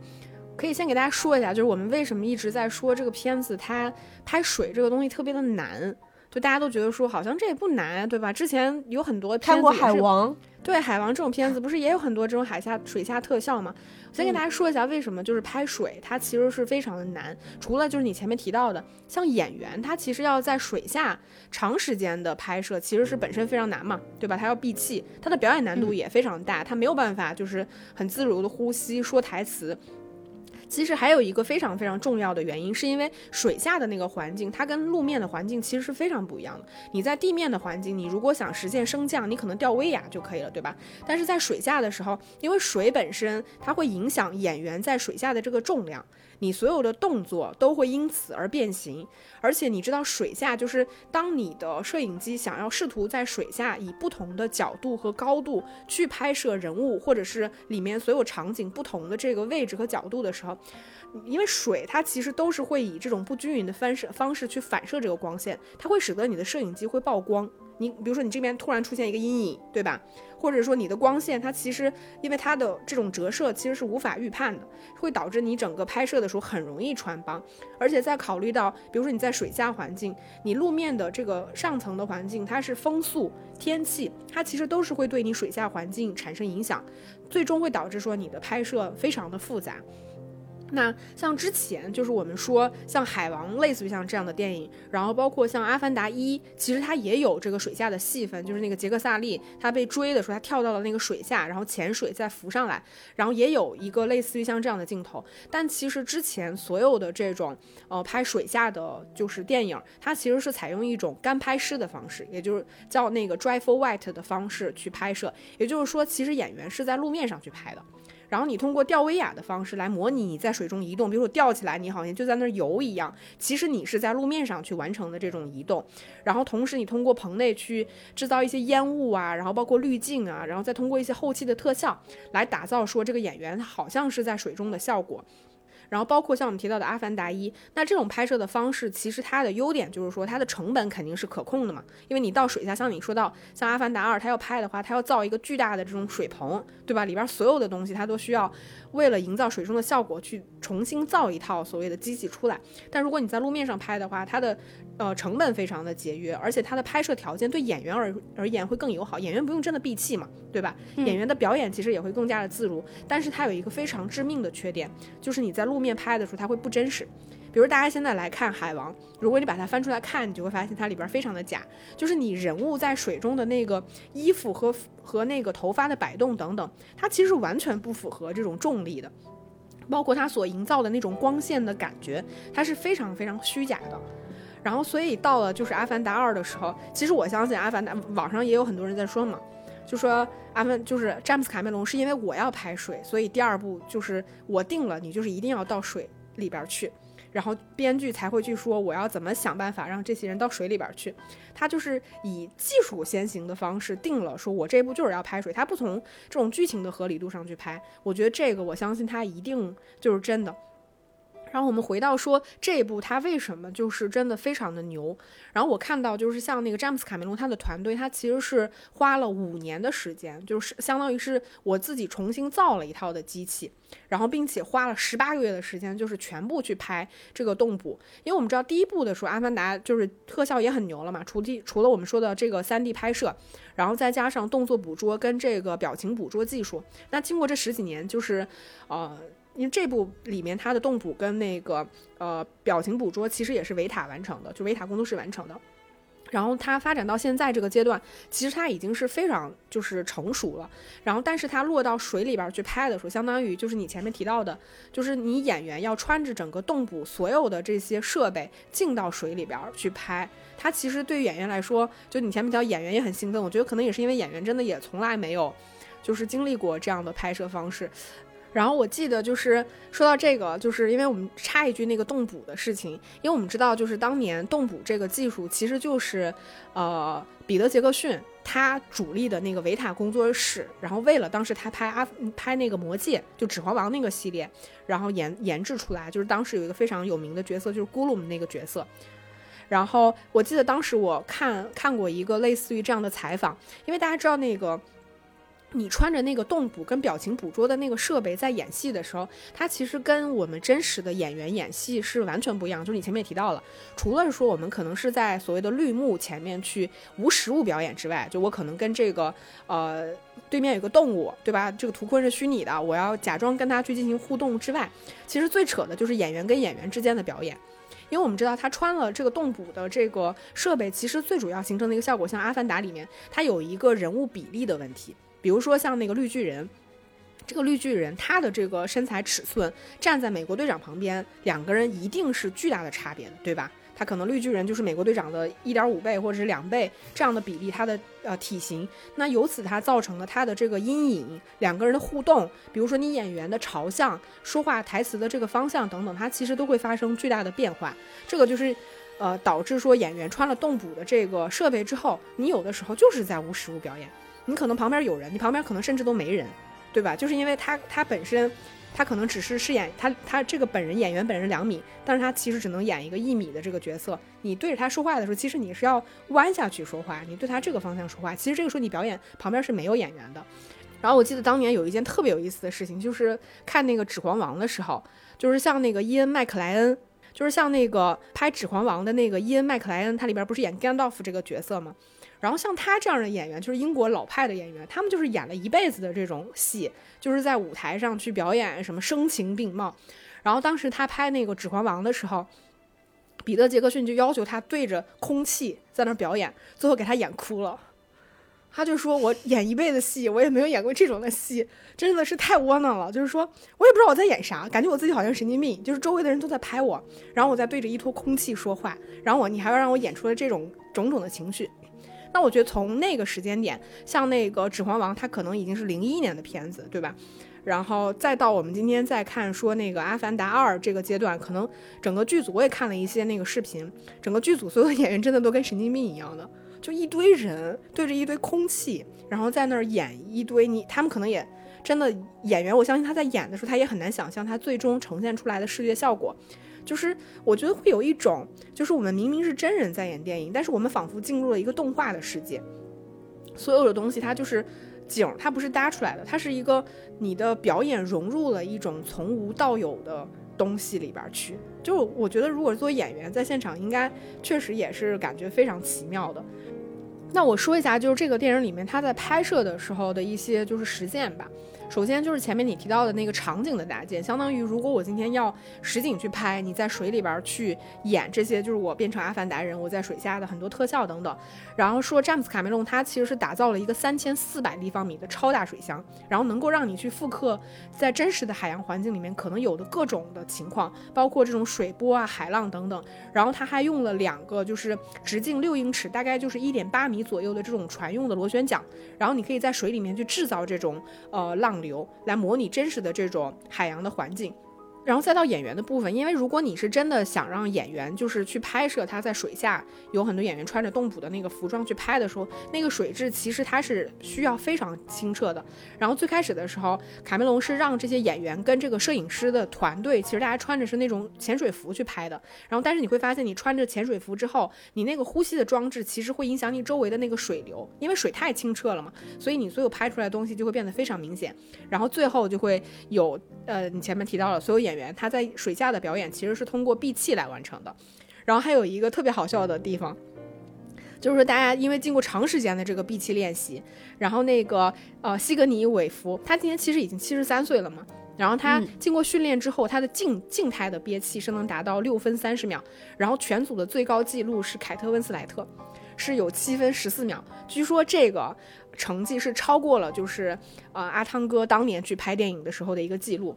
可以先给大家说一下，就是我们为什么一直在说这个片子，它拍水这个东西特别的难，就大家都觉得说好像这也不难，对吧？之前有很多看过《海王》，对《海王》这种片子，不是也有很多这种海下水下特效吗？先跟大家说一下为什么，就是拍水它其实是非常的难，除了就是你前面提到的，像演员他其实要在水下长时间的拍摄，其实是本身非常难嘛，对吧？他要闭气，他的表演难度也非常大，他没有办法就是很自如的呼吸说台词。其实还有一个非常非常重要的原因，是因为水下的那个环境，它跟路面的环境其实是非常不一样的。你在地面的环境，你如果想实现升降，你可能吊威亚就可以了，对吧？但是在水下的时候，因为水本身它会影响演员在水下的这个重量。你所有的动作都会因此而变形，而且你知道水下就是当你的摄影机想要试图在水下以不同的角度和高度去拍摄人物，或者是里面所有场景不同的这个位置和角度的时候，因为水它其实都是会以这种不均匀的反射方式去反射这个光线，它会使得你的摄影机会曝光。你比如说你这边突然出现一个阴影，对吧？或者说你的光线，它其实因为它的这种折射其实是无法预判的，会导致你整个拍摄的时候很容易穿帮。而且在考虑到，比如说你在水下环境，你路面的这个上层的环境，它是风速、天气，它其实都是会对你水下环境产生影响，最终会导致说你的拍摄非常的复杂。那像之前就是我们说像海王类似于像这样的电影，然后包括像阿凡达一，其实它也有这个水下的戏份，就是那个杰克萨利他被追的时候，他跳到了那个水下，然后潜水再浮上来，然后也有一个类似于像这样的镜头。但其实之前所有的这种呃拍水下的就是电影，它其实是采用一种干拍师的方式，也就是叫那个 dry for wet 的方式去拍摄，也就是说其实演员是在路面上去拍的。然后你通过吊威亚的方式来模拟你在水中移动，比如说吊起来，你好像就在那儿游一样，其实你是在路面上去完成的这种移动。然后同时你通过棚内去制造一些烟雾啊，然后包括滤镜啊，然后再通过一些后期的特效来打造说这个演员好像是在水中的效果。然后包括像我们提到的《阿凡达一》，那这种拍摄的方式，其实它的优点就是说它的成本肯定是可控的嘛，因为你到水下，像你说到像《阿凡达二》，它要拍的话，它要造一个巨大的这种水棚，对吧？里边所有的东西它都需要为了营造水中的效果去重新造一套所谓的机器出来。但如果你在路面上拍的话，它的呃成本非常的节约，而且它的拍摄条件对演员而而言会更友好，演员不用真的闭气嘛，对吧？演员的表演其实也会更加的自如。但是它有一个非常致命的缺点，就是你在路面拍的时候，它会不真实。比如大家现在来看《海王》，如果你把它翻出来看，你就会发现它里边非常的假，就是你人物在水中的那个衣服和和那个头发的摆动等等，它其实完全不符合这种重力的，包括它所营造的那种光线的感觉，它是非常非常虚假的。然后，所以到了就是《阿凡达二》的时候，其实我相信《阿凡达》网上也有很多人在说嘛。就说阿凡就是詹姆斯卡梅隆是因为我要拍水，所以第二部就是我定了，你就是一定要到水里边去。然后编剧才会去说我要怎么想办法让这些人到水里边去。他就是以技术先行的方式定了，说我这部就是要拍水，他不从这种剧情的合理度上去拍。我觉得这个我相信他一定就是真的。然后我们回到说这一部，它为什么就是真的非常的牛？然后我看到就是像那个詹姆斯卡梅隆他的团队，他其实是花了五年的时间，就是相当于是我自己重新造了一套的机器，然后并且花了十八个月的时间，就是全部去拍这个动捕。因为我们知道第一部的时候，《阿凡达》就是特效也很牛了嘛，除地除了我们说的这个三 D 拍摄，然后再加上动作捕捉跟这个表情捕捉技术，那经过这十几年，就是呃。因为这部里面它的动捕跟那个呃表情捕捉其实也是维塔完成的，就维塔工作室完成的。然后它发展到现在这个阶段，其实它已经是非常就是成熟了。然后但是它落到水里边去拍的时候，相当于就是你前面提到的，就是你演员要穿着整个动捕所有的这些设备进到水里边去拍。它其实对于演员来说，就你前面提到演员也很兴奋，我觉得可能也是因为演员真的也从来没有就是经历过这样的拍摄方式。然后我记得就是说到这个，就是因为我们插一句那个动捕的事情，因为我们知道就是当年动捕这个技术其实就是，呃，彼得杰克逊他主力的那个维塔工作室，然后为了当时他拍阿拍那个魔戒就指环王那个系列，然后研研制出来，就是当时有一个非常有名的角色就是咕噜姆那个角色，然后我记得当时我看看过一个类似于这样的采访，因为大家知道那个。你穿着那个动捕跟表情捕捉的那个设备在演戏的时候，它其实跟我们真实的演员演戏是完全不一样。就是你前面也提到了，除了说我们可能是在所谓的绿幕前面去无实物表演之外，就我可能跟这个呃对面有个动物，对吧？这个图坤是虚拟的，我要假装跟他去进行互动之外，其实最扯的就是演员跟演员之间的表演，因为我们知道他穿了这个动捕的这个设备，其实最主要形成的一个效果，像《阿凡达》里面，它有一个人物比例的问题。比如说像那个绿巨人，这个绿巨人他的这个身材尺寸站在美国队长旁边，两个人一定是巨大的差别，对吧？他可能绿巨人就是美国队长的一点五倍或者是两倍这样的比例，他的呃体型，那由此他造成了他的这个阴影，两个人的互动，比如说你演员的朝向、说话台词的这个方向等等，它其实都会发生巨大的变化。这个就是呃导致说演员穿了动捕的这个设备之后，你有的时候就是在无实物表演。你可能旁边有人，你旁边可能甚至都没人，对吧？就是因为他他本身，他可能只是饰演他他这个本人演员本人两米，但是他其实只能演一个一米的这个角色。你对着他说话的时候，其实你是要弯下去说话，你对他这个方向说话，其实这个时候你表演旁边是没有演员的。然后我记得当年有一件特别有意思的事情，就是看那个《指环王》的时候，就是像那个伊恩麦克莱恩，就是像那个拍《指环王》的那个伊恩麦克莱恩，他里边不是演甘道夫这个角色吗？然后像他这样的演员，就是英国老派的演员，他们就是演了一辈子的这种戏，就是在舞台上去表演什么声情并茂。然后当时他拍那个《指环王》的时候，彼得·杰克逊就要求他对着空气在那表演，最后给他演哭了。他就说：“我演一辈子戏，我也没有演过这种的戏，真的是太窝囊了。就是说我也不知道我在演啥，感觉我自己好像神经病。就是周围的人都在拍我，然后我在对着一坨空气说话，然后我你还要让我演出了这种种种的情绪。”那我觉得从那个时间点，像那个《指环王》，它可能已经是零一年的片子，对吧？然后再到我们今天再看说那个《阿凡达二》这个阶段，可能整个剧组我也看了一些那个视频，整个剧组所有的演员真的都跟神经病一样的，就一堆人对着一堆空气，然后在那儿演一堆你，他们可能也真的演员，我相信他在演的时候，他也很难想象他最终呈现出来的视觉效果。就是我觉得会有一种，就是我们明明是真人在演电影，但是我们仿佛进入了一个动画的世界。所有的东西它就是景，它不是搭出来的，它是一个你的表演融入了一种从无到有的东西里边去。就我觉得，如果做演员在现场，应该确实也是感觉非常奇妙的。那我说一下，就是这个电影里面他在拍摄的时候的一些就是实践吧。首先就是前面你提到的那个场景的搭建，相当于如果我今天要实景去拍，你在水里边去演这些，就是我变成阿凡达人，我在水下的很多特效等等。然后说詹姆斯卡梅隆他其实是打造了一个三千四百立方米的超大水箱，然后能够让你去复刻在真实的海洋环境里面可能有的各种的情况，包括这种水波啊、海浪等等。然后他还用了两个就是直径六英尺，大概就是一点八米左右的这种船用的螺旋桨，然后你可以在水里面去制造这种呃浪。流来模拟真实的这种海洋的环境，然后再到演员的部分，因为如果你是真的想让演员就是去拍摄他在水下，有很多演员穿着动捕的那个服装去拍的时候，那个水质其实它是需要非常清澈的。然后最开始的时候，卡梅隆是让这些演员跟这个摄影师的团队，其实大家穿着是那种潜水服去拍的。然后但是你会发现，你穿着潜水服之后，你那个呼吸的装置其实会影响你周围的那个水流，因为水太清澈了嘛，所以你所有拍出来的东西就会变得非常明显。然后最后就会有呃，你前面提到了所有演。演员他在水下的表演其实是通过闭气来完成的，然后还有一个特别好笑的地方，就是说大家因为经过长时间的这个闭气练习，然后那个呃西格尼韦弗他今年其实已经七十三岁了嘛，然后他经过训练之后，他的静静态的憋气是能达到六分三十秒，然后全组的最高记录是凯特温斯莱特是有七分十四秒，据说这个成绩是超过了就是呃阿汤哥当年去拍电影的时候的一个记录。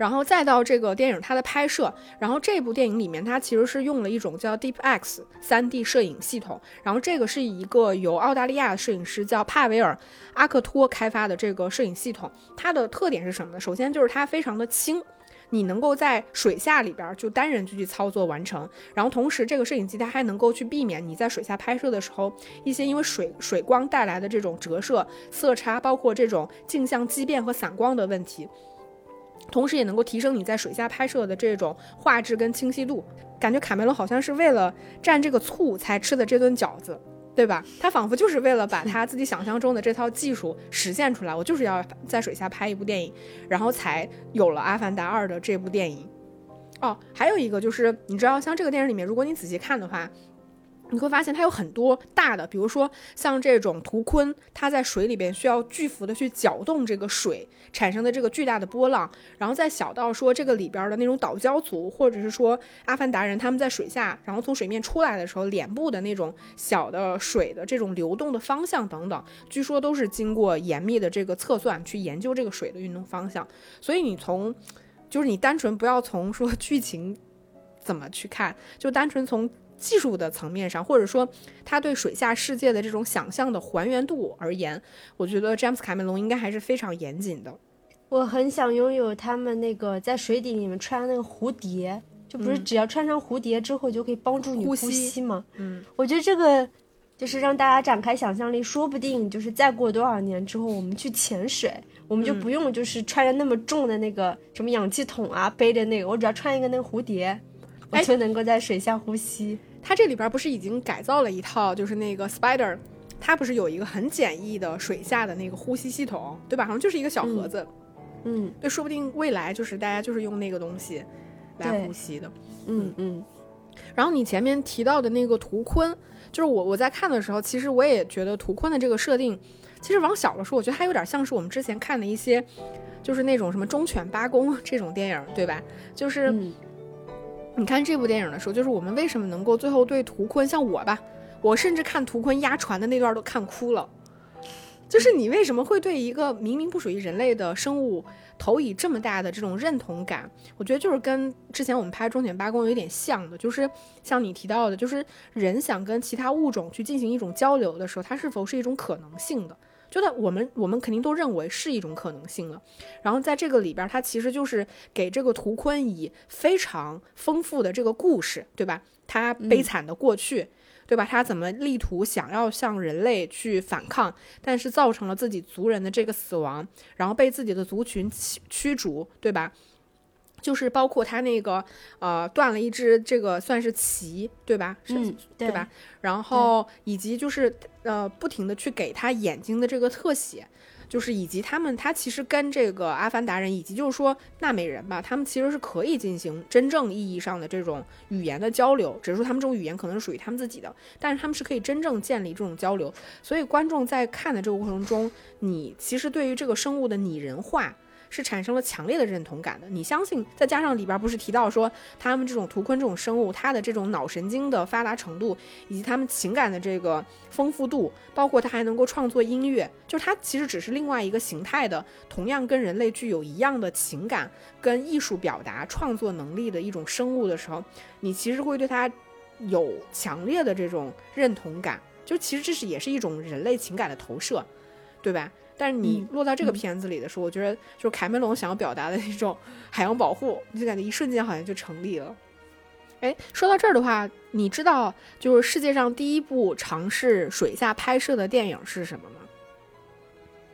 然后再到这个电影它的拍摄，然后这部电影里面它其实是用了一种叫 Deep X 三 D 摄影系统，然后这个是一个由澳大利亚摄影师叫帕维尔阿克托开发的这个摄影系统，它的特点是什么呢？首先就是它非常的轻，你能够在水下里边就单人就去操作完成，然后同时这个摄影机它还能够去避免你在水下拍摄的时候一些因为水水光带来的这种折射、色差，包括这种镜像畸变和散光的问题。同时也能够提升你在水下拍摄的这种画质跟清晰度，感觉卡梅隆好像是为了蘸这个醋才吃的这顿饺子，对吧？他仿佛就是为了把 他自己想象中的这套技术实现出来，我就是要在水下拍一部电影，然后才有了《阿凡达二》的这部电影。哦，还有一个就是，你知道，像这个电影里面，如果你仔细看的话。你会发现它有很多大的，比如说像这种图鲲，它在水里边需要巨幅的去搅动这个水产生的这个巨大的波浪，然后再小到说这个里边的那种岛礁族，或者是说阿凡达人他们在水下，然后从水面出来的时候，脸部的那种小的水的这种流动的方向等等，据说都是经过严密的这个测算去研究这个水的运动方向。所以你从，就是你单纯不要从说剧情怎么去看，就单纯从。技术的层面上，或者说他对水下世界的这种想象的还原度而言，我觉得詹姆斯卡梅隆应该还是非常严谨的。我很想拥有他们那个在水底里面穿那个蝴蝶，就不是只要穿上蝴蝶之后就可以帮助你呼吸吗？嗯，我觉得这个就是让大家展开想象力，说不定就是再过多少年之后，我们去潜水，我们就不用就是穿着那么重的那个什么氧气筒啊，背着那个，我只要穿一个那个蝴蝶，我就能够在水下呼吸。它这里边不是已经改造了一套，就是那个 Spider，它不是有一个很简易的水下的那个呼吸系统，对吧？好像就是一个小盒子，嗯，对，说不定未来就是大家就是用那个东西来呼吸的，嗯嗯。然后你前面提到的那个图坤，就是我我在看的时候，其实我也觉得图坤的这个设定，其实往小了说，我觉得还有点像是我们之前看的一些，就是那种什么忠犬八公这种电影，对吧？就是。你看这部电影的时候，就是我们为什么能够最后对图坤像我吧，我甚至看图坤压船的那段都看哭了。就是你为什么会对一个明明不属于人类的生物投以这么大的这种认同感？我觉得就是跟之前我们拍忠犬八公有点像的，就是像你提到的，就是人想跟其他物种去进行一种交流的时候，它是否是一种可能性的？就在我们，我们肯定都认为是一种可能性了。然后在这个里边，它其实就是给这个图坤以非常丰富的这个故事，对吧？他悲惨的过去，对吧？他怎么力图想要向人类去反抗，但是造成了自己族人的这个死亡，然后被自己的族群驱驱逐，对吧？就是包括他那个，呃，断了一只这个算是鳍，对吧？嗯，对吧？然后以及就是呃，不停的去给他眼睛的这个特写，就是以及他们他其实跟这个阿凡达人以及就是说纳美人吧，他们其实是可以进行真正意义上的这种语言的交流，只是说他们这种语言可能是属于他们自己的，但是他们是可以真正建立这种交流。所以观众在看的这个过程中，你其实对于这个生物的拟人化。是产生了强烈的认同感的。你相信，再加上里边不是提到说，他们这种图坤这种生物，它的这种脑神经的发达程度，以及他们情感的这个丰富度，包括它还能够创作音乐，就是它其实只是另外一个形态的，同样跟人类具有一样的情感跟艺术表达创作能力的一种生物的时候，你其实会对它有强烈的这种认同感。就其实这是也是一种人类情感的投射，对吧？但是你落到这个片子里的时候，我觉得就是凯梅隆想要表达的那种海洋保护，你就感觉一瞬间好像就成立了。哎，说到这儿的话，你知道就是世界上第一部尝试水下拍摄的电影是什么吗？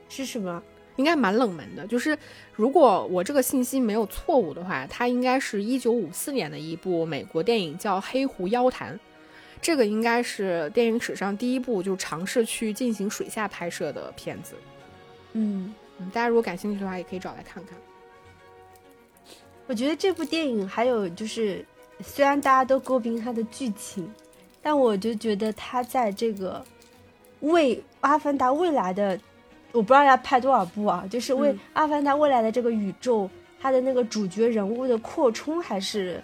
是什么？应该蛮冷门的。就是如果我这个信息没有错误的话，它应该是一九五四年的一部美国电影，叫《黑狐妖谈》。这个应该是电影史上第一部就尝试去进行水下拍摄的片子。嗯，大家如果感兴趣的话，也可以找来看看。我觉得这部电影还有就是。虽然大家都诟病它的剧情，但我就觉得它在这个为《阿凡达》未来的，我不知道要拍多少部啊，就是为《阿凡达》未来的这个宇宙，它的那个主角人物的扩充，还是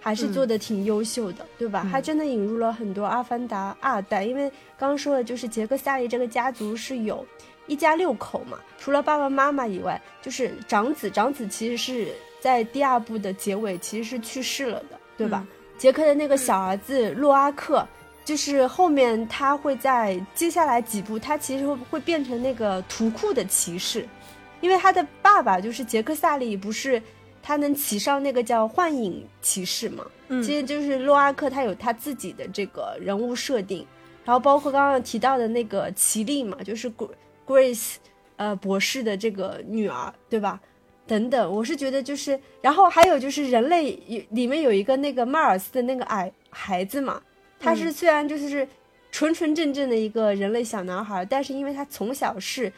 还是做的挺优秀的，对吧？他真的引入了很多《阿凡达》二代，因为刚刚说的就是杰克萨利这个家族是有一家六口嘛，除了爸爸妈妈以外，就是长子，长子其实是在第二部的结尾其实是去世了的。对吧？杰克的那个小儿子洛阿克，就是后面他会在接下来几部，他其实会会变成那个图库的骑士，因为他的爸爸就是杰克萨利，不是他能骑上那个叫幻影骑士嘛？嗯，其实就是洛阿克他有他自己的这个人物设定，然后包括刚刚提到的那个奇力嘛，就是 Grace，呃，博士的这个女儿，对吧？等等，我是觉得就是，然后还有就是人类里面有一个那个迈尔斯的那个矮孩子嘛，他是虽然就是纯纯正正的一个人类小男孩，但是因为他从小是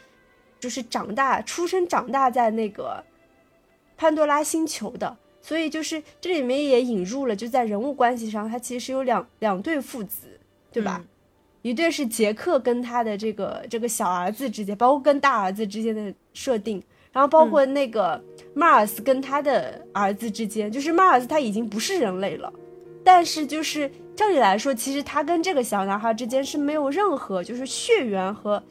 就是长大出生长大在那个潘多拉星球的，所以就是这里面也引入了就在人物关系上，他其实有两两对父子，对吧？一对是杰克跟他的这个这个小儿子之间，包括跟大儿子之间的设定。然后包括那个马尔斯跟他的儿子之间，就是马尔斯他已经不是人类了，但是就是照理来说，其实他跟这个小男孩之间是没有任何就是血缘和，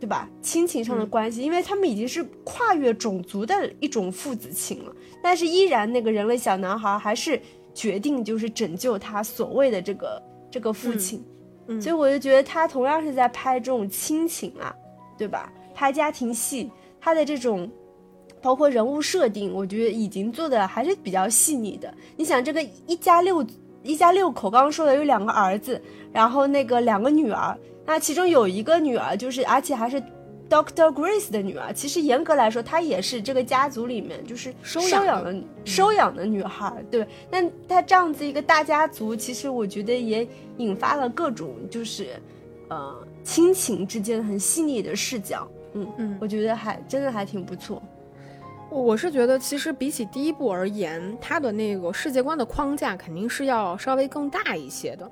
对吧？亲情上的关系，因为他们已经是跨越种族的一种父子情了。但是依然那个人类小男孩还是决定就是拯救他所谓的这个这个父亲，所以我就觉得他同样是在拍这种亲情啊，对吧？拍家庭戏。他的这种，包括人物设定，我觉得已经做的还是比较细腻的。你想，这个一家六一家六口，刚刚说的有两个儿子，然后那个两个女儿，那其中有一个女儿，就是而且还是 Doctor Grace 的女儿。其实严格来说，她也是这个家族里面就是收养的收养的女孩。对，但她这样子一个大家族，其实我觉得也引发了各种就是，呃，亲情之间很细腻的视角。嗯嗯，我觉得还真的还挺不错。我是觉得，其实比起第一部而言，它的那个世界观的框架肯定是要稍微更大一些的。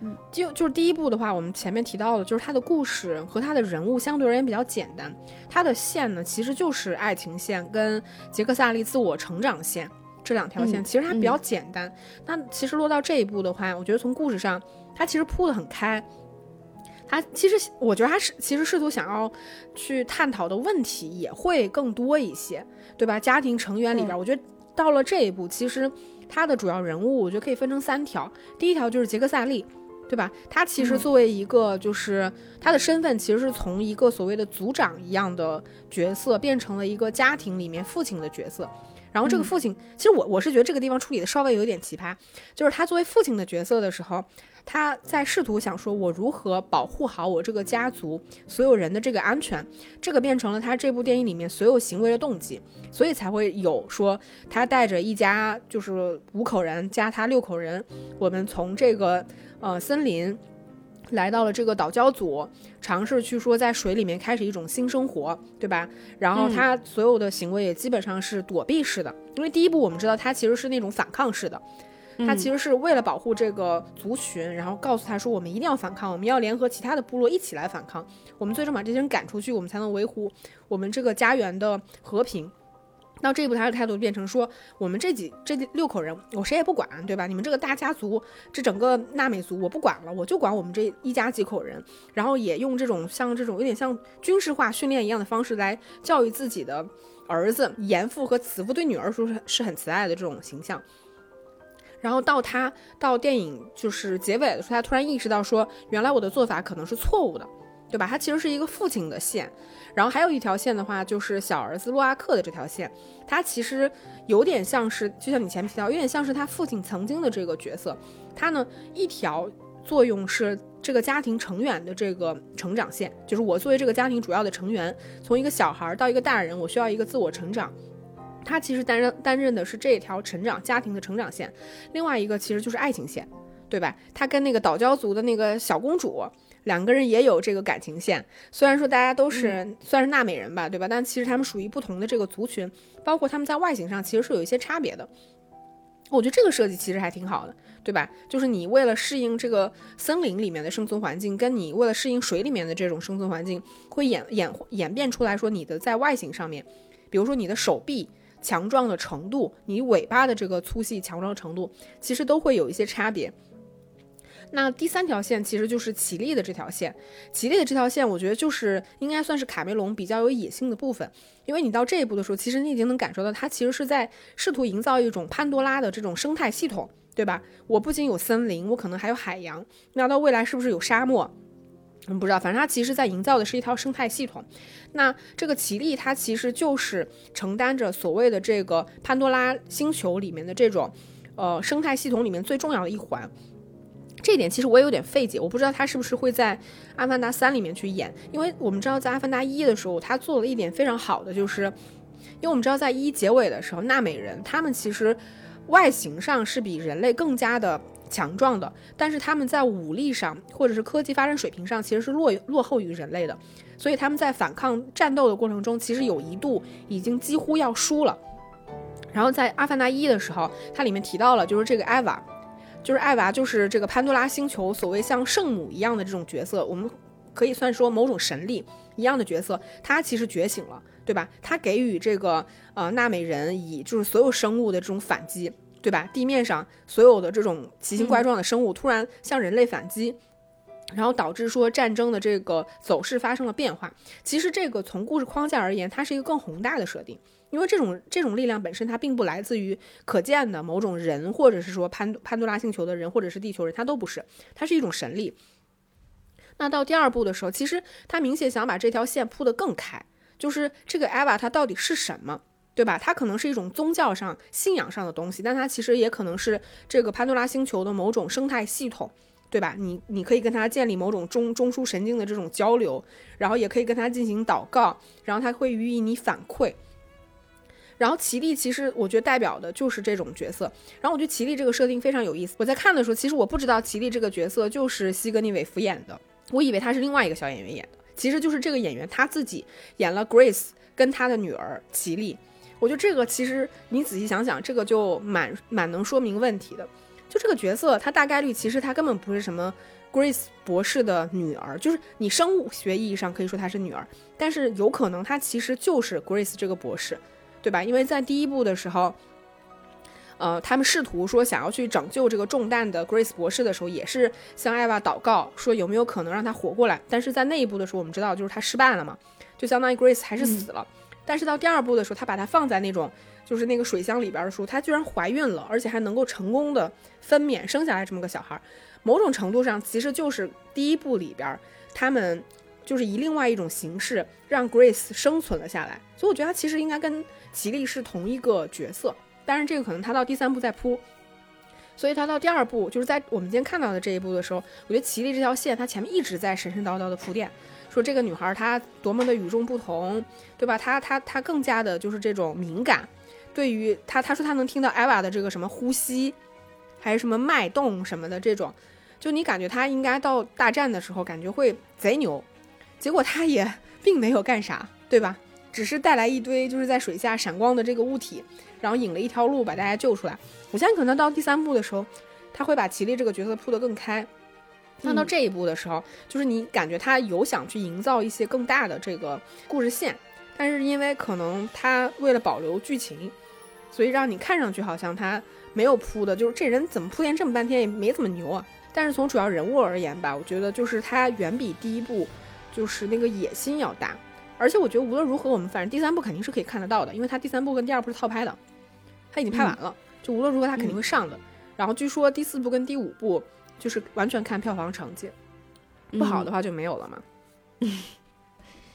嗯，就就是第一部的话，我们前面提到的，就是它的故事和它的人物相对而言比较简单。它的线呢，其实就是爱情线跟杰克萨利自我成长线这两条线，其实它比较简单。那其实落到这一步的话，我觉得从故事上，它其实铺得很开。他其实，我觉得他是其实试图想要去探讨的问题也会更多一些，对吧？家庭成员里边，我觉得到了这一步，其实他的主要人物，我觉得可以分成三条。第一条就是杰克萨利，对吧？他其实作为一个，就是他的身份其实是从一个所谓的族长一样的角色，变成了一个家庭里面父亲的角色。然后这个父亲，其实我我是觉得这个地方处理的稍微有点奇葩，就是他作为父亲的角色的时候。他在试图想说，我如何保护好我这个家族所有人的这个安全，这个变成了他这部电影里面所有行为的动机，所以才会有说他带着一家就是五口人加他六口人，我们从这个呃森林来到了这个岛礁组，尝试去说在水里面开始一种新生活，对吧？然后他所有的行为也基本上是躲避式的，因为第一步我们知道他其实是那种反抗式的。他其实是为了保护这个族群，然后告诉他说：“我们一定要反抗，我们要联合其他的部落一起来反抗，我们最终把这些人赶出去，我们才能维护我们这个家园的和平。”到这一步，他的态度变成说：“我们这几这六口人，我谁也不管，对吧？你们这个大家族，这整个纳美族，我不管了，我就管我们这一家几口人。然后也用这种像这种有点像军事化训练一样的方式来教育自己的儿子、严父和慈父，对女儿说是是很慈爱的这种形象。”然后到他到电影就是结尾的时候，他突然意识到说，原来我的做法可能是错误的，对吧？他其实是一个父亲的线。然后还有一条线的话，就是小儿子洛阿克的这条线，他其实有点像是，就像你前面提到，有点像是他父亲曾经的这个角色。他呢，一条作用是这个家庭成员的这个成长线，就是我作为这个家庭主要的成员，从一个小孩到一个大人，我需要一个自我成长。他其实担任担任的是这条成长家庭的成长线。另外一个其实就是爱情线，对吧？他跟那个岛礁族的那个小公主。两个人也有这个感情线，虽然说大家都是算是纳美人吧，对吧？但其实他们属于不同的这个族群，包括他们在外形上其实是有一些差别的。我觉得这个设计其实还挺好的，对吧？就是你为了适应这个森林里面的生存环境，跟你为了适应水里面的这种生存环境，会演演演变出来说你的在外形上面，比如说你的手臂强壮的程度，你尾巴的这个粗细强壮程度，其实都会有一些差别。那第三条线其实就是奇力的这条线，奇力的这条线，我觉得就是应该算是卡梅隆比较有野心的部分，因为你到这一步的时候，其实你已经能感受到他其实是在试图营造一种潘多拉的这种生态系统，对吧？我不仅有森林，我可能还有海洋，那到未来是不是有沙漠？嗯，不知道，反正他其实在营造的是一套生态系统。那这个奇力，它其实就是承担着所谓的这个潘多拉星球里面的这种，呃，生态系统里面最重要的一环。这点其实我也有点费解，我不知道他是不是会在《阿凡达三》里面去演，因为我们知道在《阿凡达一》的时候，他做了一点非常好的，就是因为我们知道在一结尾的时候，纳美人他们其实外形上是比人类更加的强壮的，但是他们在武力上或者是科技发展水平上其实是落落后于人类的，所以他们在反抗战斗的过程中，其实有一度已经几乎要输了。然后在《阿凡达一》的时候，它里面提到了就是这个艾娃。就是艾娃，就是这个潘多拉星球所谓像圣母一样的这种角色，我们可以算说某种神力一样的角色，他其实觉醒了，对吧？他给予这个呃纳美人以就是所有生物的这种反击，对吧？地面上所有的这种奇形怪状的生物突然向人类反击。然后导致说战争的这个走势发生了变化。其实这个从故事框架而言，它是一个更宏大的设定，因为这种这种力量本身它并不来自于可见的某种人，或者是说潘潘多拉星球的人，或者是地球人，它都不是，它是一种神力。那到第二部的时候，其实他明显想把这条线铺得更开，就是这个艾娃它到底是什么，对吧？它可能是一种宗教上信仰上的东西，但它其实也可能是这个潘多拉星球的某种生态系统。对吧？你你可以跟它建立某种中中枢神经的这种交流，然后也可以跟它进行祷告，然后它会予以你反馈。然后奇力其实我觉得代表的就是这种角色。然后我觉得奇力这个设定非常有意思。我在看的时候，其实我不知道奇力这个角色就是西格尼韦弗演的，我以为他是另外一个小演员演的。其实就是这个演员他自己演了 Grace 跟他的女儿奇力。我觉得这个其实你仔细想想，这个就蛮蛮能说明问题的。就这个角色，他大概率其实他根本不是什么 Grace 博士的女儿，就是你生物学意义上可以说她是女儿，但是有可能她其实就是 Grace 这个博士，对吧？因为在第一部的时候，呃，他们试图说想要去拯救这个中弹的 Grace 博士的时候，也是向艾娃祷告，说有没有可能让他活过来。但是在那一步的时候，我们知道就是他失败了嘛，就相当于 Grace 还是死了。但是到第二部的时候，他把它放在那种。就是那个水箱里边的时候，她居然怀孕了，而且还能够成功的分娩生下来这么个小孩。某种程度上，其实就是第一部里边他们就是以另外一种形式让 Grace 生存了下来。所以我觉得他其实应该跟奇力是同一个角色，但是这个可能他到第三部再铺。所以他到第二部，就是在我们今天看到的这一部的时候，我觉得奇力这条线他前面一直在神神叨叨的铺垫，说这个女孩她多么的与众不同，对吧？她她她更加的就是这种敏感。对于她她说她能听到艾娃的这个什么呼吸，还是什么脉动什么的这种，就你感觉她应该到大战的时候感觉会贼牛，结果他也并没有干啥，对吧？只是带来一堆就是在水下闪光的这个物体，然后引了一条路把大家救出来。我相信可能到第三部的时候，他会把奇力这个角色铺得更开。那到这一步的时候，就是你感觉他有想去营造一些更大的这个故事线，但是因为可能他为了保留剧情。所以让你看上去好像他没有铺的，就是这人怎么铺垫这么半天也没怎么牛啊。但是从主要人物而言吧，我觉得就是他远比第一部就是那个野心要大。而且我觉得无论如何，我们反正第三部肯定是可以看得到的，因为他第三部跟第二部是套拍的，他已经拍完了，就无论如何他肯定会上的。然后据说第四部跟第五部就是完全看票房成绩，不好的话就没有了嘛。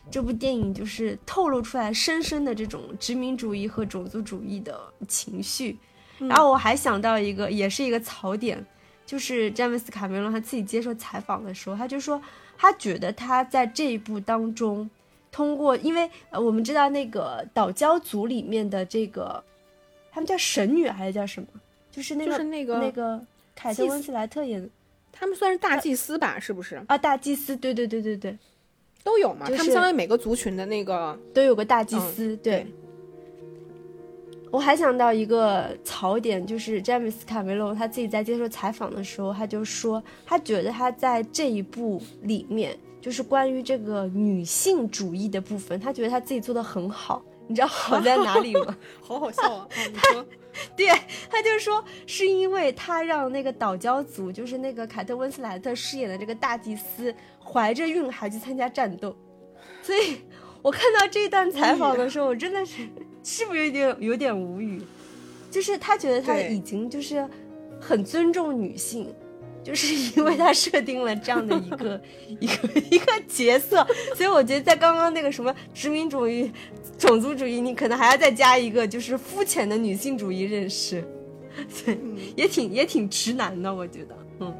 这部电影就是透露出来深深的这种殖民主义和种族主义的情绪。然后我还想到一个，也是一个槽点，就是詹姆斯卡梅隆他自己接受采访的时候，他就说他觉得他在这一部当中，通过因为呃我们知道那个岛礁族里面的这个，他们叫神女还是叫什么？就是那个就是那个那个凯特温斯莱特演的他们算是大祭司吧？是不是啊，大祭司，对对对对对，都有嘛？就是他们相当于每个族群的那个，都有个大祭嗯司，对。我还想到一个槽点，就是詹姆斯卡梅隆他自己在接受采访的时候，他就说，他觉得他在这一部里面，就是关于这个女性主义的部分，他觉得他自己做的很好。你知道 好在哪里吗？好好笑啊！你说，对，他就说是因为他让那个岛礁族，就是那个凯特温斯莱特饰演的这个大祭司，怀着孕还去参加战斗，所以我看到这段采访的时候，我真的是是不是有点有点无语？就是他觉得他已经就是很尊重女性。就是因为他设定了这样的一个一个一个角色，所以我觉得在刚刚那个什么殖民主义、种族主义，你可能还要再加一个就是肤浅的女性主义认识，对，也挺也挺直男的，我觉得，嗯，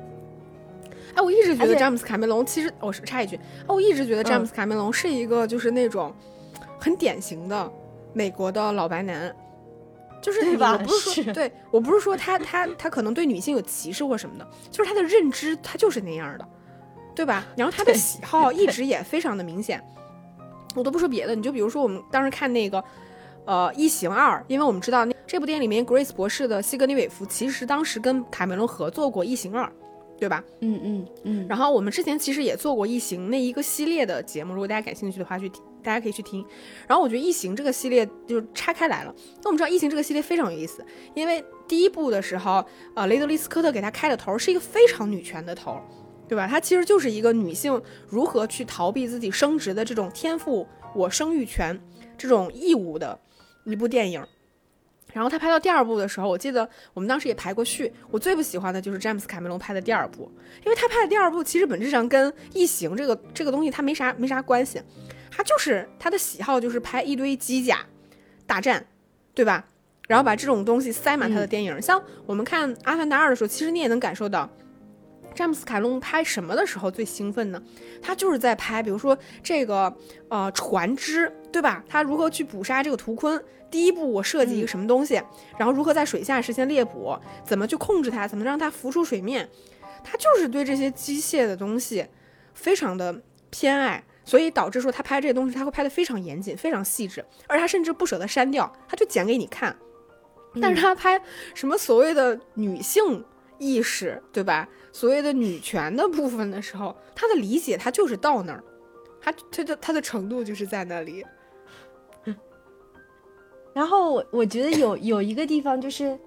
哎，我一直觉得詹姆斯卡梅隆，其实我是插一句，哎，我一直觉得詹姆斯卡梅隆是一个就是那种很典型的美国的老白男。就是你对吧我不是说对我不是说他他他可能对女性有歧视或什么的，就是他的认知他就是那样的，对吧？然后他的喜好一直也非常的明显。我都不说别的，你就比如说我们当时看那个呃《异形二》，因为我们知道那这部电影里面 Grace 博士的西格尼韦夫其实当时跟卡梅隆合作过《异形二》，对吧？嗯嗯嗯，然后我们之前其实也做过《异形》那一个系列的节目，如果大家感兴趣的话，去听大家可以去听。然后我觉得《异形》这个系列就拆开来了。那我们知道《异形》这个系列非常有意思，因为第一部的时候，呃，雷德利·斯科特给他开的头是一个非常女权的头，对吧？它其实就是一个女性如何去逃避自己生殖的这种天赋我生育权这种义务的一部电影。然后他拍到第二部的时候，我记得我们当时也排过序。我最不喜欢的就是詹姆斯卡梅隆拍的第二部，因为他拍的第二部其实本质上跟《异形》这个这个东西它没啥没啥关系，他就是他的喜好就是拍一堆机甲大战，对吧？然后把这种东西塞满他的电影。像我们看《阿凡达二》的时候，其实你也能感受到。詹姆斯卡隆拍什么的时候最兴奋呢？他就是在拍，比如说这个呃船只，对吧？他如何去捕杀这个图鲲？第一步我设计一个什么东西，然后如何在水下实现猎捕，怎么去控制它，怎么让它浮出水面？他就是对这些机械的东西非常的偏爱，所以导致说他拍这些东西他会拍得非常严谨、非常细致，而他甚至不舍得删掉，他就剪给你看。但是他拍什么所谓的女性意识，对吧？所谓的女权的部分的时候，他的理解他就是到那儿，他他的他的程度就是在那里。然后我我觉得有有一个地方就是，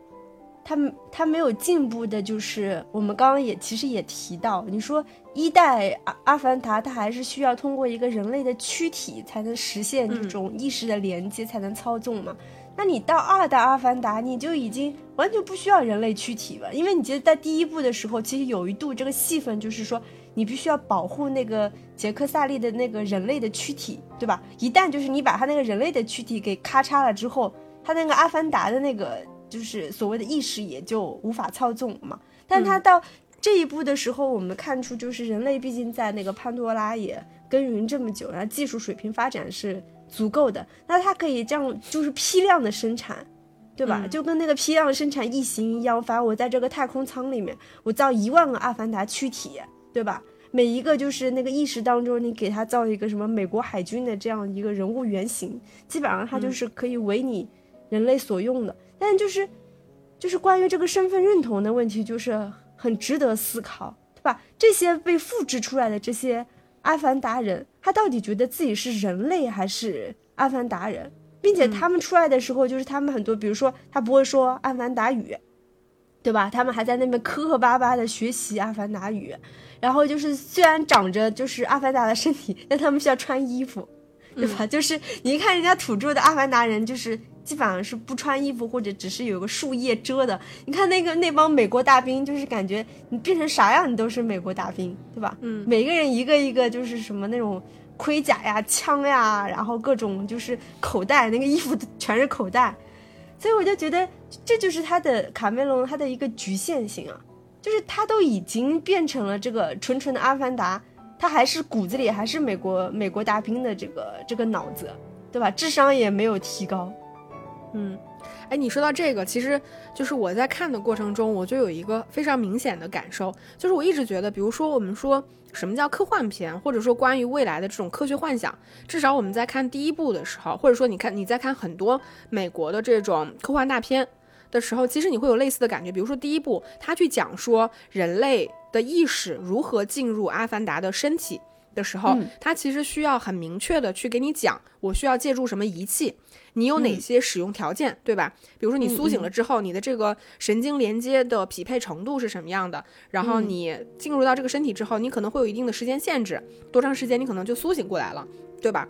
他他没有进步的，就是我们刚刚也其实也提到，你说一代阿阿凡达，它还是需要通过一个人类的躯体才能实现这种意识的连接，才能操纵嘛。那你到二代阿凡达，你就已经完全不需要人类躯体了，因为你觉得在第一部的时候，其实有一度这个戏份就是说，你必须要保护那个杰克萨利的那个人类的躯体，对吧？一旦就是你把他那个人类的躯体给咔嚓了之后，他那个阿凡达的那个就是所谓的意识也就无法操纵了嘛。但他到这一步的时候，我们看出就是人类毕竟在那个潘多拉也耕耘这么久，然后技术水平发展是足够的，那它可以这样就是批量的生产。对吧？嗯就跟那个批量生产异形一样，反正我在这个太空舱里面，我造一万个阿凡达躯体，对吧？每一个就是那个意识当中，你给他造一个什么美国海军的这样一个人物原型，基本上他就是可以为你人类所用的。但就是就是关于这个身份认同的问题，就是很值得思考，对吧？这些被复制出来的这些阿凡达人，他到底觉得自己是人类还是阿凡达人？并且他们出来的时候，就是他们很多，比如说他不会说阿凡达语，对吧？他们还在那边磕磕巴巴的学习阿凡达语，然后就是虽然长着就是阿凡达的身体，但他们需要穿衣服，对吧？就是你一看人家土著的阿凡达人，就是基本上是不穿衣服或者只是有个树叶遮的。你看那个那帮美国大兵，就是感觉你变成啥样，你都是美国大兵，对吧？嗯，每个人一个一个就是什么那种盔甲呀、枪呀，然后各种就是口袋，那个衣服全是口袋。所以我就觉得这就是他的卡梅隆他的一个局限性啊，就是他都已经变成了这个纯纯的阿凡达，他还是骨子里还是美国美国大兵的这个这个脑子，对吧？智商也没有提高。嗯，哎，你说到这个，其实就是我在看的过程中，我就有一个非常明显的感受，就是我一直觉得，比如说我们说什么叫科幻片，或者说关于未来的这种科学幻想，至少我们在看第一部的时候，或者说你看你在看很多美国的这种科幻大片的时候，其实你会有类似的感觉。比如说第一部，他去讲说人类的意识如何进入阿凡达的身体的时候，他其实需要很明确的去给你讲，我需要借助什么仪器。你有哪些使用条件，对吧？比如说你苏醒了之后，你的这个神经连接的匹配程度是什么样的？然后你进入到这个身体之后，你可能会有一定的时间限制，多长时间你可能就苏醒过来了，对吧？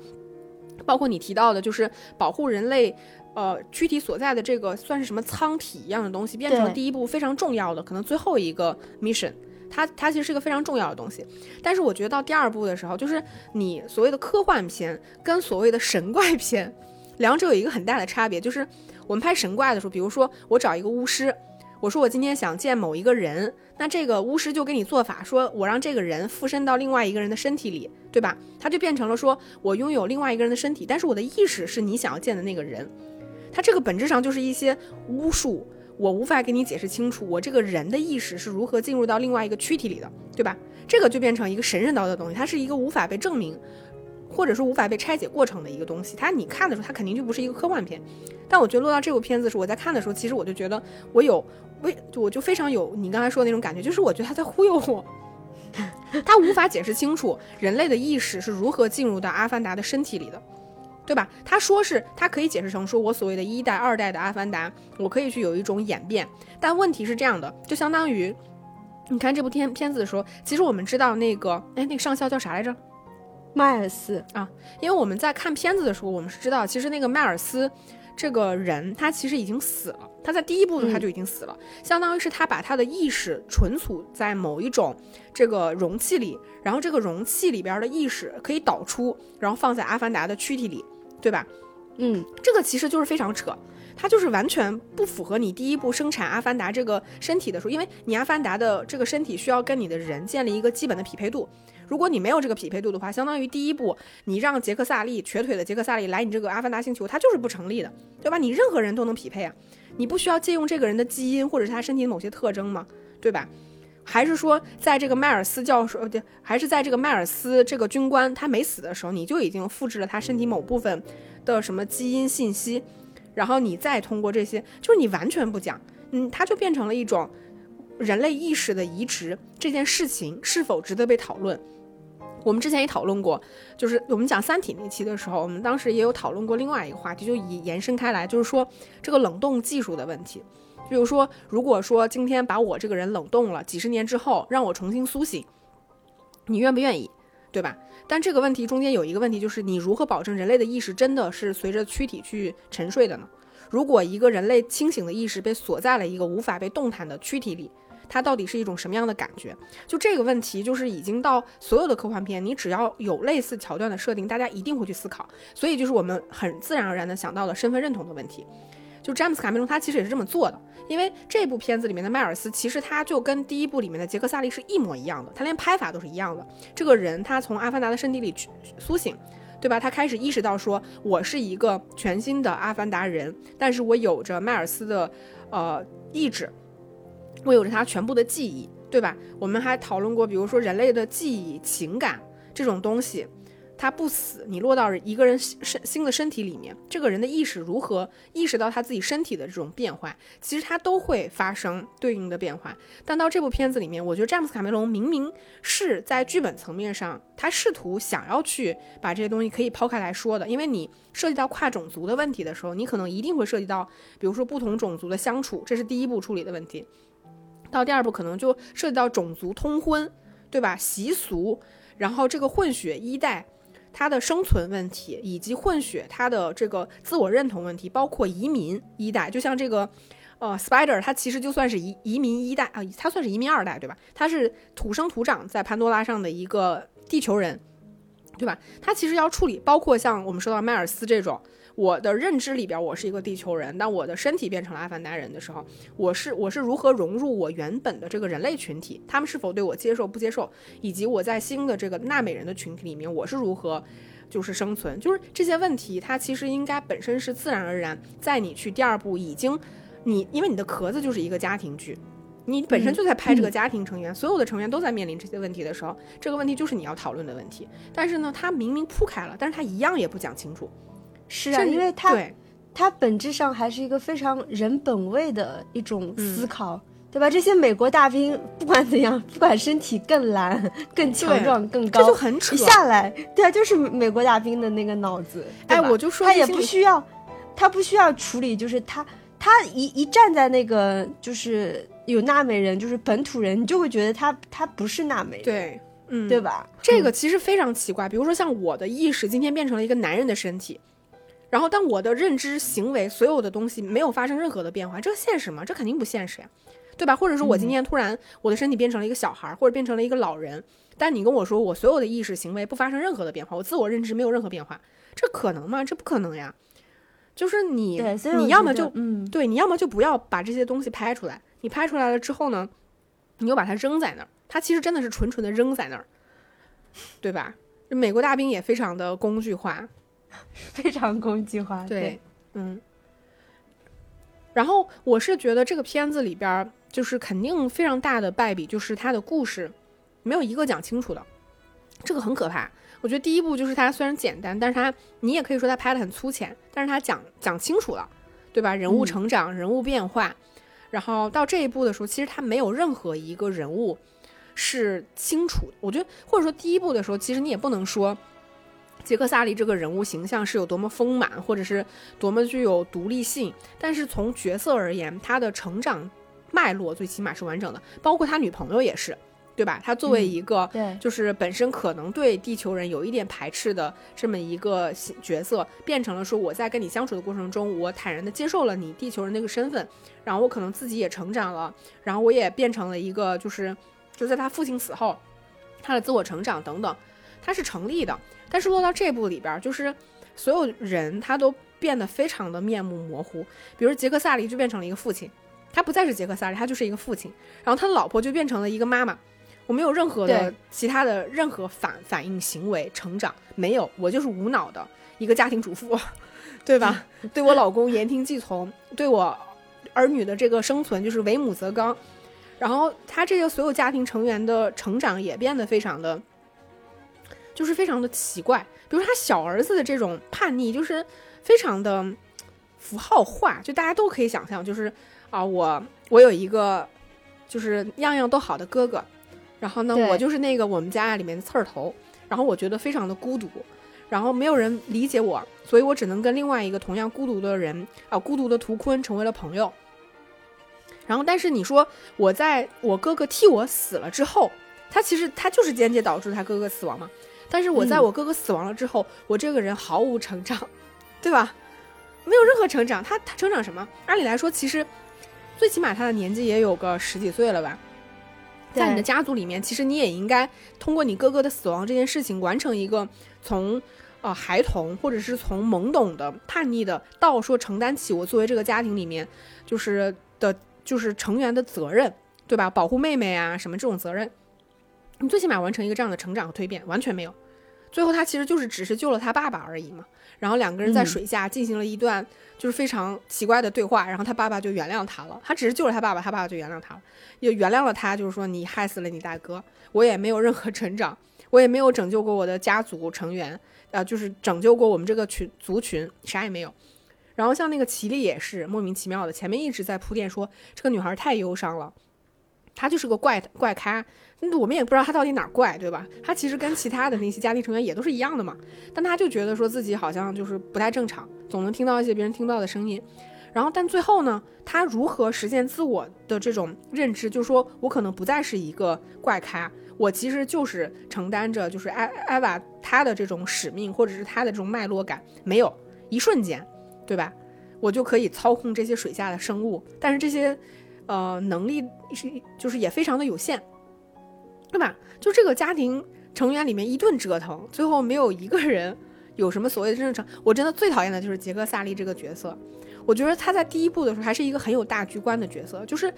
包括你提到的，就是保护人类，呃，躯体所在的这个算是什么舱体一样的东西，变成了第一步非常重要的，可能最后一个 mission，它它其实是一个非常重要的东西。但是我觉得到第二部的时候，就是你所谓的科幻片跟所谓的神怪片。两者有一个很大的差别，就是我们拍神怪的时候，比如说我找一个巫师，我说我今天想见某一个人，那这个巫师就给你做法，说我让这个人附身到另外一个人的身体里，对吧？他就变成了说我拥有另外一个人的身体，但是我的意识是你想要见的那个人。他这个本质上就是一些巫术，我无法给你解释清楚，我这个人的意识是如何进入到另外一个躯体里的，对吧？这个就变成一个神神叨的东西，它是一个无法被证明。或者说无法被拆解过程的一个东西，它你看的时候，它肯定就不是一个科幻片。但我觉得落到这部片子的时候，我在看的时候，其实我就觉得我有为，我就非常有你刚才说的那种感觉，就是我觉得他在忽悠我，他无法解释清楚人类的意识是如何进入到阿凡达的身体里的，对吧？他说是他可以解释成说我所谓的一代、二代的阿凡达，我可以去有一种演变。但问题是这样的，就相当于你看这部片片子的时候，其实我们知道那个，哎，那个上校叫啥来着？迈尔斯啊，因为我们在看片子的时候，我们是知道，其实那个迈尔斯这个人，他其实已经死了。他在第一部他就已经死了，相当于是他把他的意识存储在某一种这个容器里，然后这个容器里边的意识可以导出，然后放在阿凡达的躯体里，对吧？嗯，这个其实就是非常扯，它就是完全不符合你第一部生产阿凡达这个身体的时候，因为你阿凡达的这个身体需要跟你的人建立一个基本的匹配度。如果你没有这个匹配度的话，相当于第一步，你让杰克萨利瘸腿的杰克萨利来你这个阿凡达星球，他就是不成立的，对吧？你任何人都能匹配啊，你不需要借用这个人的基因或者是他身体的某些特征吗？对吧？还是说，在这个迈尔斯教授，对，还是在这个迈尔斯这个军官他没死的时候，你就已经复制了他身体某部分的什么基因信息，然后你再通过这些，就是你完全不讲，嗯，它就变成了一种人类意识的移植，这件事情是否值得被讨论？我们之前也讨论过，就是我们讲《三体》那期的时候，我们当时也有讨论过另外一个话题，就以延伸开来，就是说这个冷冻技术的问题。比如说，如果说今天把我这个人冷冻了，几十年之后让我重新苏醒，你愿不愿意？对吧？但这个问题中间有一个问题，就是你如何保证人类的意识真的是随着躯体去沉睡的呢？如果一个人类清醒的意识被锁在了一个无法被动弹的躯体里，它到底是一种什么样的感觉？就这个问题，就是已经到所有的科幻片，你只要有类似桥段的设定，大家一定会去思考。所以就是我们很自然而然的想到了身份认同的问题。就詹姆斯卡梅隆他其实也是这么做的，因为这部片子里面的迈尔斯其实他就跟第一部里面的杰克萨利是一模一样的，他连拍法都是一样的。这个人他从阿凡达的身体里去苏醒，对吧？他开始意识到说，我是一个全新的阿凡达人，但是我有着迈尔斯的呃意志。我有着他全部的记忆，对吧？我们还讨论过，比如说人类的记忆、情感这种东西，它不死，你落到一个人身新的身体里面，这个人的意识如何意识到他自己身体的这种变化，其实他都会发生对应的变化。但到这部片子里面，我觉得詹姆斯卡梅隆明明是在剧本层面上，他试图想要去把这些东西可以抛开来说的，因为你涉及到跨种族的问题的时候，你可能一定会涉及到，比如说不同种族的相处，这是第一步处理的问题。到第二步可能就涉及到种族通婚，对吧？习俗，然后这个混血一代，他的生存问题，以及混血他的这个自我认同问题，包括移民一代，就像这个，呃，Spider，他其实就算是移移民一代啊，他算是移民二代，对吧？他是土生土长在潘多拉上的一个地球人，对吧？他其实要处理，包括像我们说到迈尔斯这种。我的认知里边，我是一个地球人，但我的身体变成了阿凡达人的时候，我是我是如何融入我原本的这个人类群体？他们是否对我接受不接受？以及我在新的这个纳美人的群体里面，我是如何就是生存？就是这些问题，它其实应该本身是自然而然，在你去第二部已经，你因为你的壳子就是一个家庭剧，你本身就在拍这个家庭成员，所有的成员都在面临这些问题的时候，这个问题就是你要讨论的问题。但是呢，他明明铺开了，但是他一样也不讲清楚。是啊，因为它它本质上还是一个非常人本位的一种思考，对吧？这些美国大兵不管怎样，不管身体更蓝、更强壮、更高，这就很扯。一下来，对啊，就是美国大兵的那个脑子。哎，我就说他也不需要，他不需要处理，就是他他一一站在那个就是有纳美人，就是本土人，你就会觉得他他不是纳美人，对，嗯，对吧？这个其实非常奇怪。比如说像我的意识今天变成了一个男人的身体。然后，但我的认知、行为，所有的东西没有发生任何的变化，这现实吗？这肯定不现实呀，对吧？或者说，我今天突然我的身体变成了一个小孩，或者变成了一个老人，但你跟我说我所有的意识、行为不发生任何的变化，我自我认知没有任何变化，这可能吗？这不可能呀。就是你，你要么就，嗯，对，你要么就不要把这些东西拍出来。你拍出来了之后呢，你又把它扔在那儿，它其实真的是纯纯的扔在那儿，对吧？美国大兵也非常的工具化。非常工具化，对，嗯。然后我是觉得这个片子里边儿，就是肯定非常大的败笔，就是它的故事没有一个讲清楚的，这个很可怕。我觉得第一部就是它虽然简单，但是它你也可以说它拍的很粗浅，但是它讲讲清楚了，对吧？人物成长、人物变化，然后到这一步的时候，其实它没有任何一个人物是清楚。我觉得或者说第一部的时候，其实你也不能说。杰克萨利这个人物形象是有多么丰满，或者是多么具有独立性，但是从角色而言，他的成长脉络最起码是完整的，包括他女朋友也是，对吧？他作为一个，对，就是本身可能对地球人有一点排斥的这么一个角色，变成了说我在跟你相处的过程中，我坦然的接受了你地球人那个身份，然后我可能自己也成长了，然后我也变成了一个，就是就在他父亲死后，他的自我成长等等，他是成立的。但是落到这部里边，就是所有人他都变得非常的面目模糊。比如杰克萨利就变成了一个父亲，他不再是杰克萨利，他就是一个父亲。然后他的老婆就变成了一个妈妈，我没有任何的其他的任何反反应行为成长没有，我就是无脑的一个家庭主妇，对吧？对我老公言听计从，对我儿女的这个生存就是为母则刚。然后他这个所有家庭成员的成长也变得非常的。就是非常的奇怪，比如他小儿子的这种叛逆，就是非常的符号化，就大家都可以想象，就是啊，我我有一个就是样样都好的哥哥，然后呢，我就是那个我们家里面的刺儿头，然后我觉得非常的孤独，然后没有人理解我，所以我只能跟另外一个同样孤独的人啊，孤独的图坤成为了朋友。然后，但是你说我在我哥哥替我死了之后，他其实他就是间接导致他哥哥死亡嘛。但是我在我哥哥死亡了之后，我这个人毫无成长，对吧？没有任何成长。他他成长什么？按理来说，其实最起码他的年纪也有个十几岁了吧？在你的家族里面，其实你也应该通过你哥哥的死亡这件事情，完成一个从呃孩童或者是从懵懂的叛逆的，到说承担起我作为这个家庭里面就是的，就是成员的责任，对吧？保护妹妹啊什么这种责任，你最起码完成一个这样的成长和蜕变，完全没有。最后，他其实就是只是救了他爸爸而已嘛。然后两个人在水下进行了一段就是非常奇怪的对话，然后他爸爸就原谅他了。他只是救了他爸爸，他爸爸就原谅他了，也原谅了他。就是说，你害死了你大哥，我也没有任何成长，我也没有拯救过我的家族成员，呃，就是拯救过我们这个群族群，啥也没有。然后像那个奇丽也是莫名其妙的，前面一直在铺垫说这个女孩太忧伤了，她就是个怪怪咖。我们也不知道他到底哪儿怪，对吧？他其实跟其他的那些家庭成员也都是一样的嘛。但他就觉得说自己好像就是不太正常，总能听到一些别人听不到的声音。然后，但最后呢，他如何实现自我的这种认知？就是说我可能不再是一个怪咖，我其实就是承担着就是艾艾娃她的这种使命，或者是她的这种脉络感，没有一瞬间，对吧？我就可以操控这些水下的生物，但是这些呃能力是就是也非常的有限，对吧？就这个家庭成员里面一顿折腾，最后没有一个人有什么所谓的真正成。我真的最讨厌的就是杰克萨利这个角色，我觉得他在第一部的时候还是一个很有大局观的角色，就是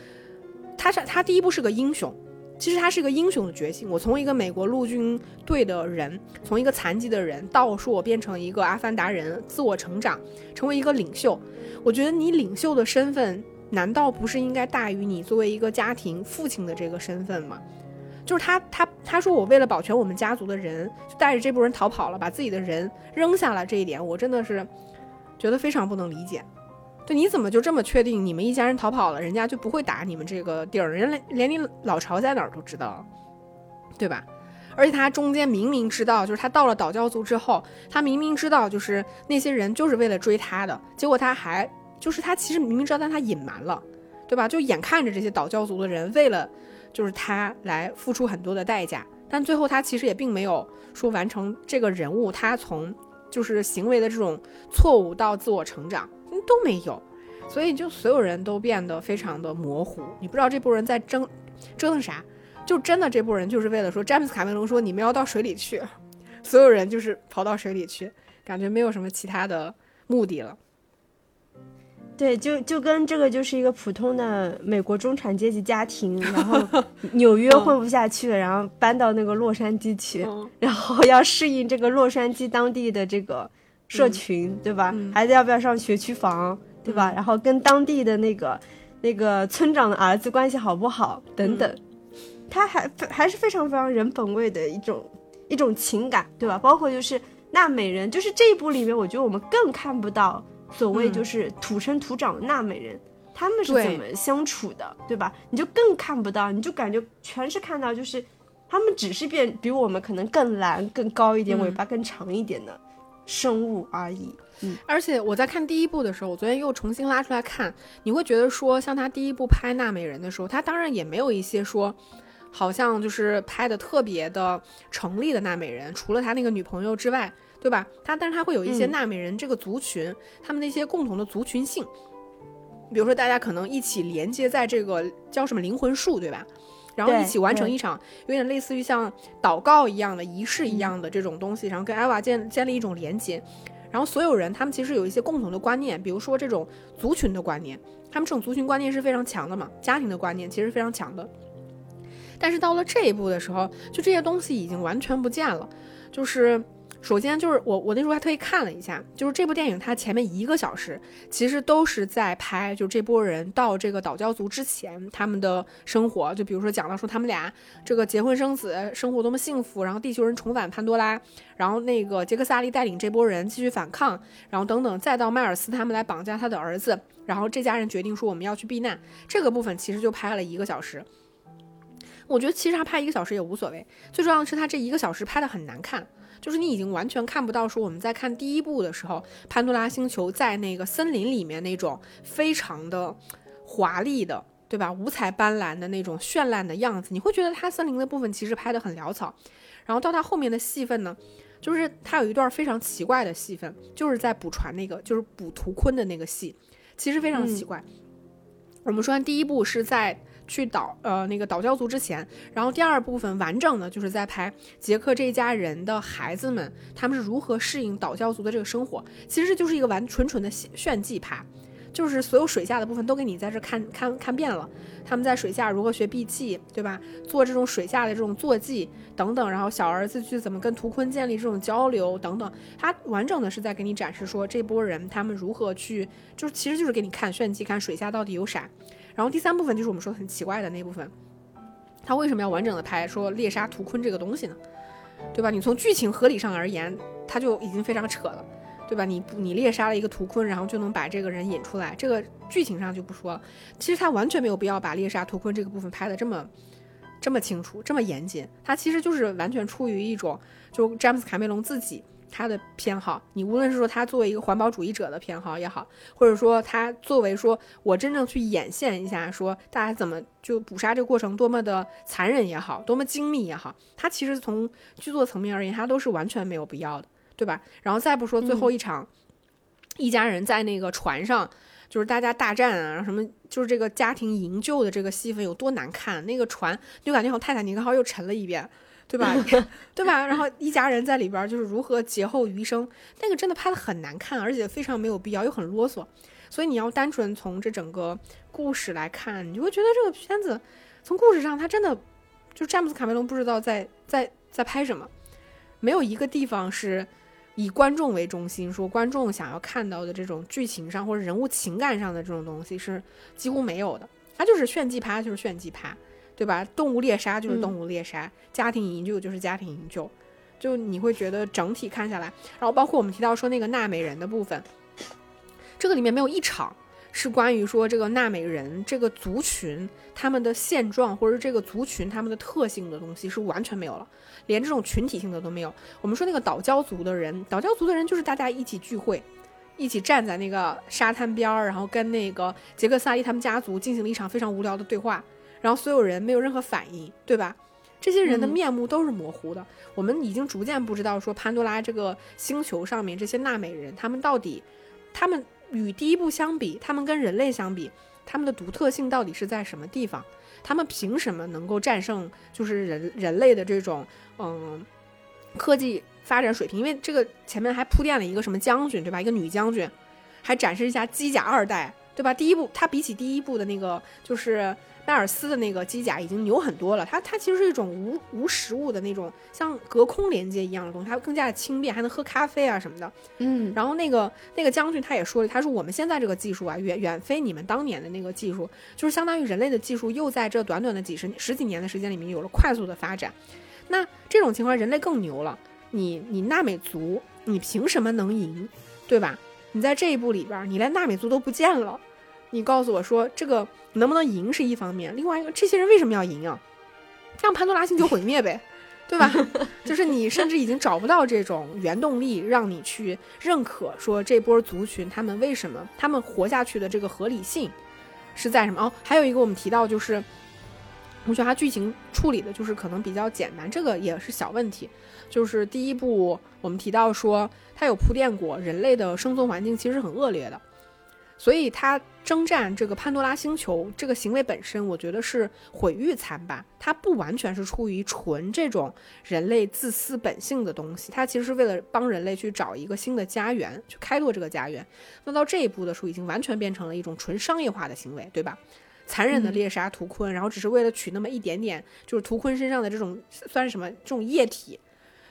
他是他第一部是个英雄。其实他是一个英雄的觉醒。我从一个美国陆军队的人，从一个残疾的人，到说我变成一个阿凡达人，自我成长，成为一个领袖。我觉得你领袖的身份，难道不是应该大于你作为一个家庭父亲的这个身份吗？就是他，他，他说我为了保全我们家族的人，就带着这波人逃跑了，把自己的人扔下了。这一点，我真的是觉得非常不能理解。对，你怎么就这么确定你们一家人逃跑了，人家就不会打你们这个地儿？人连连你老巢在哪儿都知道，对吧？而且他中间明明知道，就是他到了岛教族之后，他明明知道，就是那些人就是为了追他的，结果他还就是他其实明明知道，但他隐瞒了，对吧？就眼看着这些岛教族的人为了就是他来付出很多的代价，但最后他其实也并没有说完成这个人物，他从就是行为的这种错误到自我成长。都没有，所以就所有人都变得非常的模糊，你不知道这波人在争折腾啥，就真的这波人就是为了说詹姆斯卡梅隆说你们要到水里去，所有人就是跑到水里去，感觉没有什么其他的目的了。对，就就跟这个就是一个普通的美国中产阶级家庭，然后 纽约混不下去了，然后搬到那个洛杉矶去，然后要适应这个洛杉矶当地的这个。社群对吧？孩子要不要上学区房对吧？然后跟当地的那个那个村长的儿子关系好不好等等，他还还是非常非常人本位的一种一种情感对吧？包括就是纳美人，就是这一部里面，我觉得我们更看不到所谓就是土生土长的纳美人他们是怎么相处的对吧？你就更看不到，你就感觉全是看到就是他们只是变比我们可能更蓝更高一点，尾巴更长一点的。生物而已，嗯，而且我在看第一部的时候，我昨天又重新拉出来看，你会觉得说，像他第一部拍娜美人的时候，他当然也没有一些说，好像就是拍的特别的成立的娜美人，除了他那个女朋友之外，对吧？他但是他会有一些纳美人这个族群，他们的一些共同的族群性，比如说大家可能一起连接在这个叫什么灵魂树，对吧？然后一起完成一场有点类似于像祷告一样的仪式一样的这种东西，然后跟艾娃建建立一种连接，然后所有人他们其实有一些共同的观念，比如说这种族群的观念，他们这种族群观念是非常强的嘛，家庭的观念其实非常强的。但是到了这一步的时候，就这些东西已经完全不见了，就是。首先就是我，我那时候还特意看了一下，就是这部电影它前面一个小时其实都是在拍，就这波人到这个岛礁族之前他们的生活，就比如说讲到说他们俩这个结婚生子，生活多么幸福，然后地球人重返潘多拉，然后那个杰克萨利带领这波人继续反抗，然后等等，再到迈尔斯他们来绑架他的儿子，然后这家人决定说我们要去避难，这个部分其实就拍了一个小时。我觉得其实他拍一个小时也无所谓，最重要的是他这一个小时拍的很难看。就是你已经完全看不到，说我们在看第一部的时候，潘多拉星球在那个森林里面那种非常的华丽的，对吧？五彩斑斓的那种绚烂的样子，你会觉得它森林的部分其实拍的很潦草。然后到它后面的戏份呢，就是它有一段非常奇怪的戏份，就是在补船那个，就是补图坤的那个戏，其实非常奇怪。我们说第一部是在。去岛呃那个岛礁族之前，然后第二部分完整的就是在拍杰克这一家人的孩子们，他们是如何适应岛礁族的这个生活，其实就是一个完纯纯的炫技拍，就是所有水下的部分都给你在这看看看遍了，他们在水下如何学闭气，对吧？做这种水下的这种坐骑等等，然后小儿子去怎么跟图坤建立这种交流等等，他完整的是在给你展示说这波人他们如何去，就是其实就是给你看炫技，看水下到底有啥。然后第三部分就是我们说很奇怪的那部分，他为什么要完整的拍说猎杀图坤这个东西呢？对吧？你从剧情合理上而言，他就已经非常扯了，对吧？你你猎杀了一个图坤，然后就能把这个人引出来，这个剧情上就不说了。其实他完全没有必要把猎杀图坤这个部分拍的这么这么清楚，这么严谨。他其实就是完全出于一种，就詹姆斯卡梅隆自己他的偏好，你无论是说他作为一个环保主义者的偏好也好，或者说他作为说我真正去眼线一下，说大家怎么就捕杀这个过程多么的残忍也好，多么精密也好，他其实从剧作层面而言，他都是完全没有必要的，对吧？然后再不说最后一场，一家人在那个船上。就是大家大战啊，什么就是这个家庭营救的这个戏份有多难看，那个船就感觉好泰坦尼克号又沉了一遍，对吧？对吧？然后一家人在里边就是如何劫后余生，那个真的拍的很难看，而且非常没有必要，又很啰嗦。所以你要单纯从这整个故事来看，你就会觉得这个片子从故事上，它真的就詹姆斯卡梅隆不知道在在在拍什么，没有一个地方是。以观众为中心，说观众想要看到的这种剧情上或者人物情感上的这种东西是几乎没有的。它就是炫技拍，就是炫技拍，对吧？动物猎杀就是动物猎杀，家庭营救就是家庭营救，就你会觉得整体看下来，然后包括我们提到说那个纳美人的部分，这个里面没有一场。是关于说这个纳美人这个族群他们的现状，或者这个族群他们的特性的东西是完全没有了，连这种群体性的都没有。我们说那个岛礁族的人，岛礁族的人就是大家一起聚会，一起站在那个沙滩边儿，然后跟那个杰克萨利他们家族进行了一场非常无聊的对话，然后所有人没有任何反应，对吧？这些人的面目都是模糊的，我们已经逐渐不知道说潘多拉这个星球上面这些纳美人他们到底，他们。与第一部相比，他们跟人类相比，他们的独特性到底是在什么地方？他们凭什么能够战胜就是人人类的这种嗯科技发展水平？因为这个前面还铺垫了一个什么将军对吧？一个女将军，还展示一下机甲二代对吧？第一部它比起第一部的那个就是。迈尔斯的那个机甲已经牛很多了，它它其实是一种无无实物的那种像隔空连接一样的东西，它更加的轻便，还能喝咖啡啊什么的。嗯，然后那个那个将军他也说了，他说我们现在这个技术啊，远远非你们当年的那个技术，就是相当于人类的技术又在这短短的几十十几年的时间里面有了快速的发展。那这种情况，人类更牛了，你你纳美族，你凭什么能赢，对吧？你在这一步里边，你连纳美族都不见了。你告诉我说这个能不能赢是一方面，另外一个这些人为什么要赢啊？让潘多拉星球毁灭呗，对吧？就是你甚至已经找不到这种原动力让你去认可说这波族群他们为什么他们活下去的这个合理性是在什么？哦，还有一个我们提到就是，我觉得它剧情处理的就是可能比较简单，这个也是小问题。就是第一部我们提到说它有铺垫过人类的生存环境其实很恶劣的。所以他征战这个潘多拉星球这个行为本身，我觉得是毁誉参半。他不完全是出于纯这种人类自私本性的东西，他其实是为了帮人类去找一个新的家园，去开拓这个家园。那到这一步的时候，已经完全变成了一种纯商业化的行为，对吧？残忍的猎杀图坤，然后只是为了取那么一点点，就是图坤身上的这种算是什么这种液体，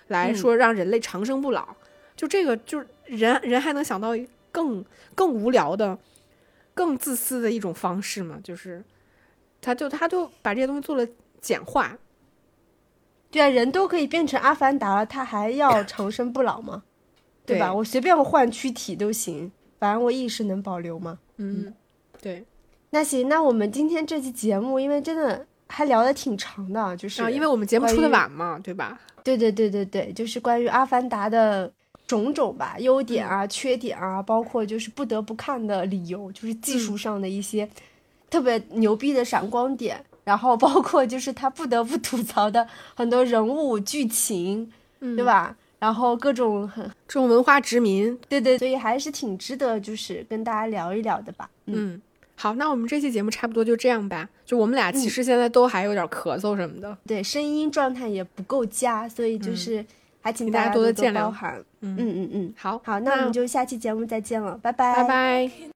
来说让人类长生不老。就这个，就是人人还能想到。更更无聊的、更自私的一种方式嘛，就是，他就他就把这些东西做了简化。对啊，人都可以变成阿凡达了，他还要 长生不老吗？对吧？我随便换躯体都行，反正我意识能保留嘛。嗯，对。那行，那我们今天这期节目，因为真的还聊的挺长的，就是因为我们节目出的晚嘛，对吧？对对对对对，就是关于阿凡达的。种种吧，优点啊，缺点啊，包括就是不得不看的理由，就是技术上的一些特别牛逼的闪光点，然后包括就是他不得不吐槽的很多人物剧情，对吧？然后各种很这种文化殖民，对对，所以还是挺值得就是跟大家聊一聊的吧。嗯，好，那我们这期节目差不多就这样吧。就我们俩其实现在都还有点咳嗽什么的，对，声音状态也不够佳，所以就是。还请大家多多见谅。嗯。嗯嗯，好。好，那我们就下期节目再见了，拜拜，拜拜。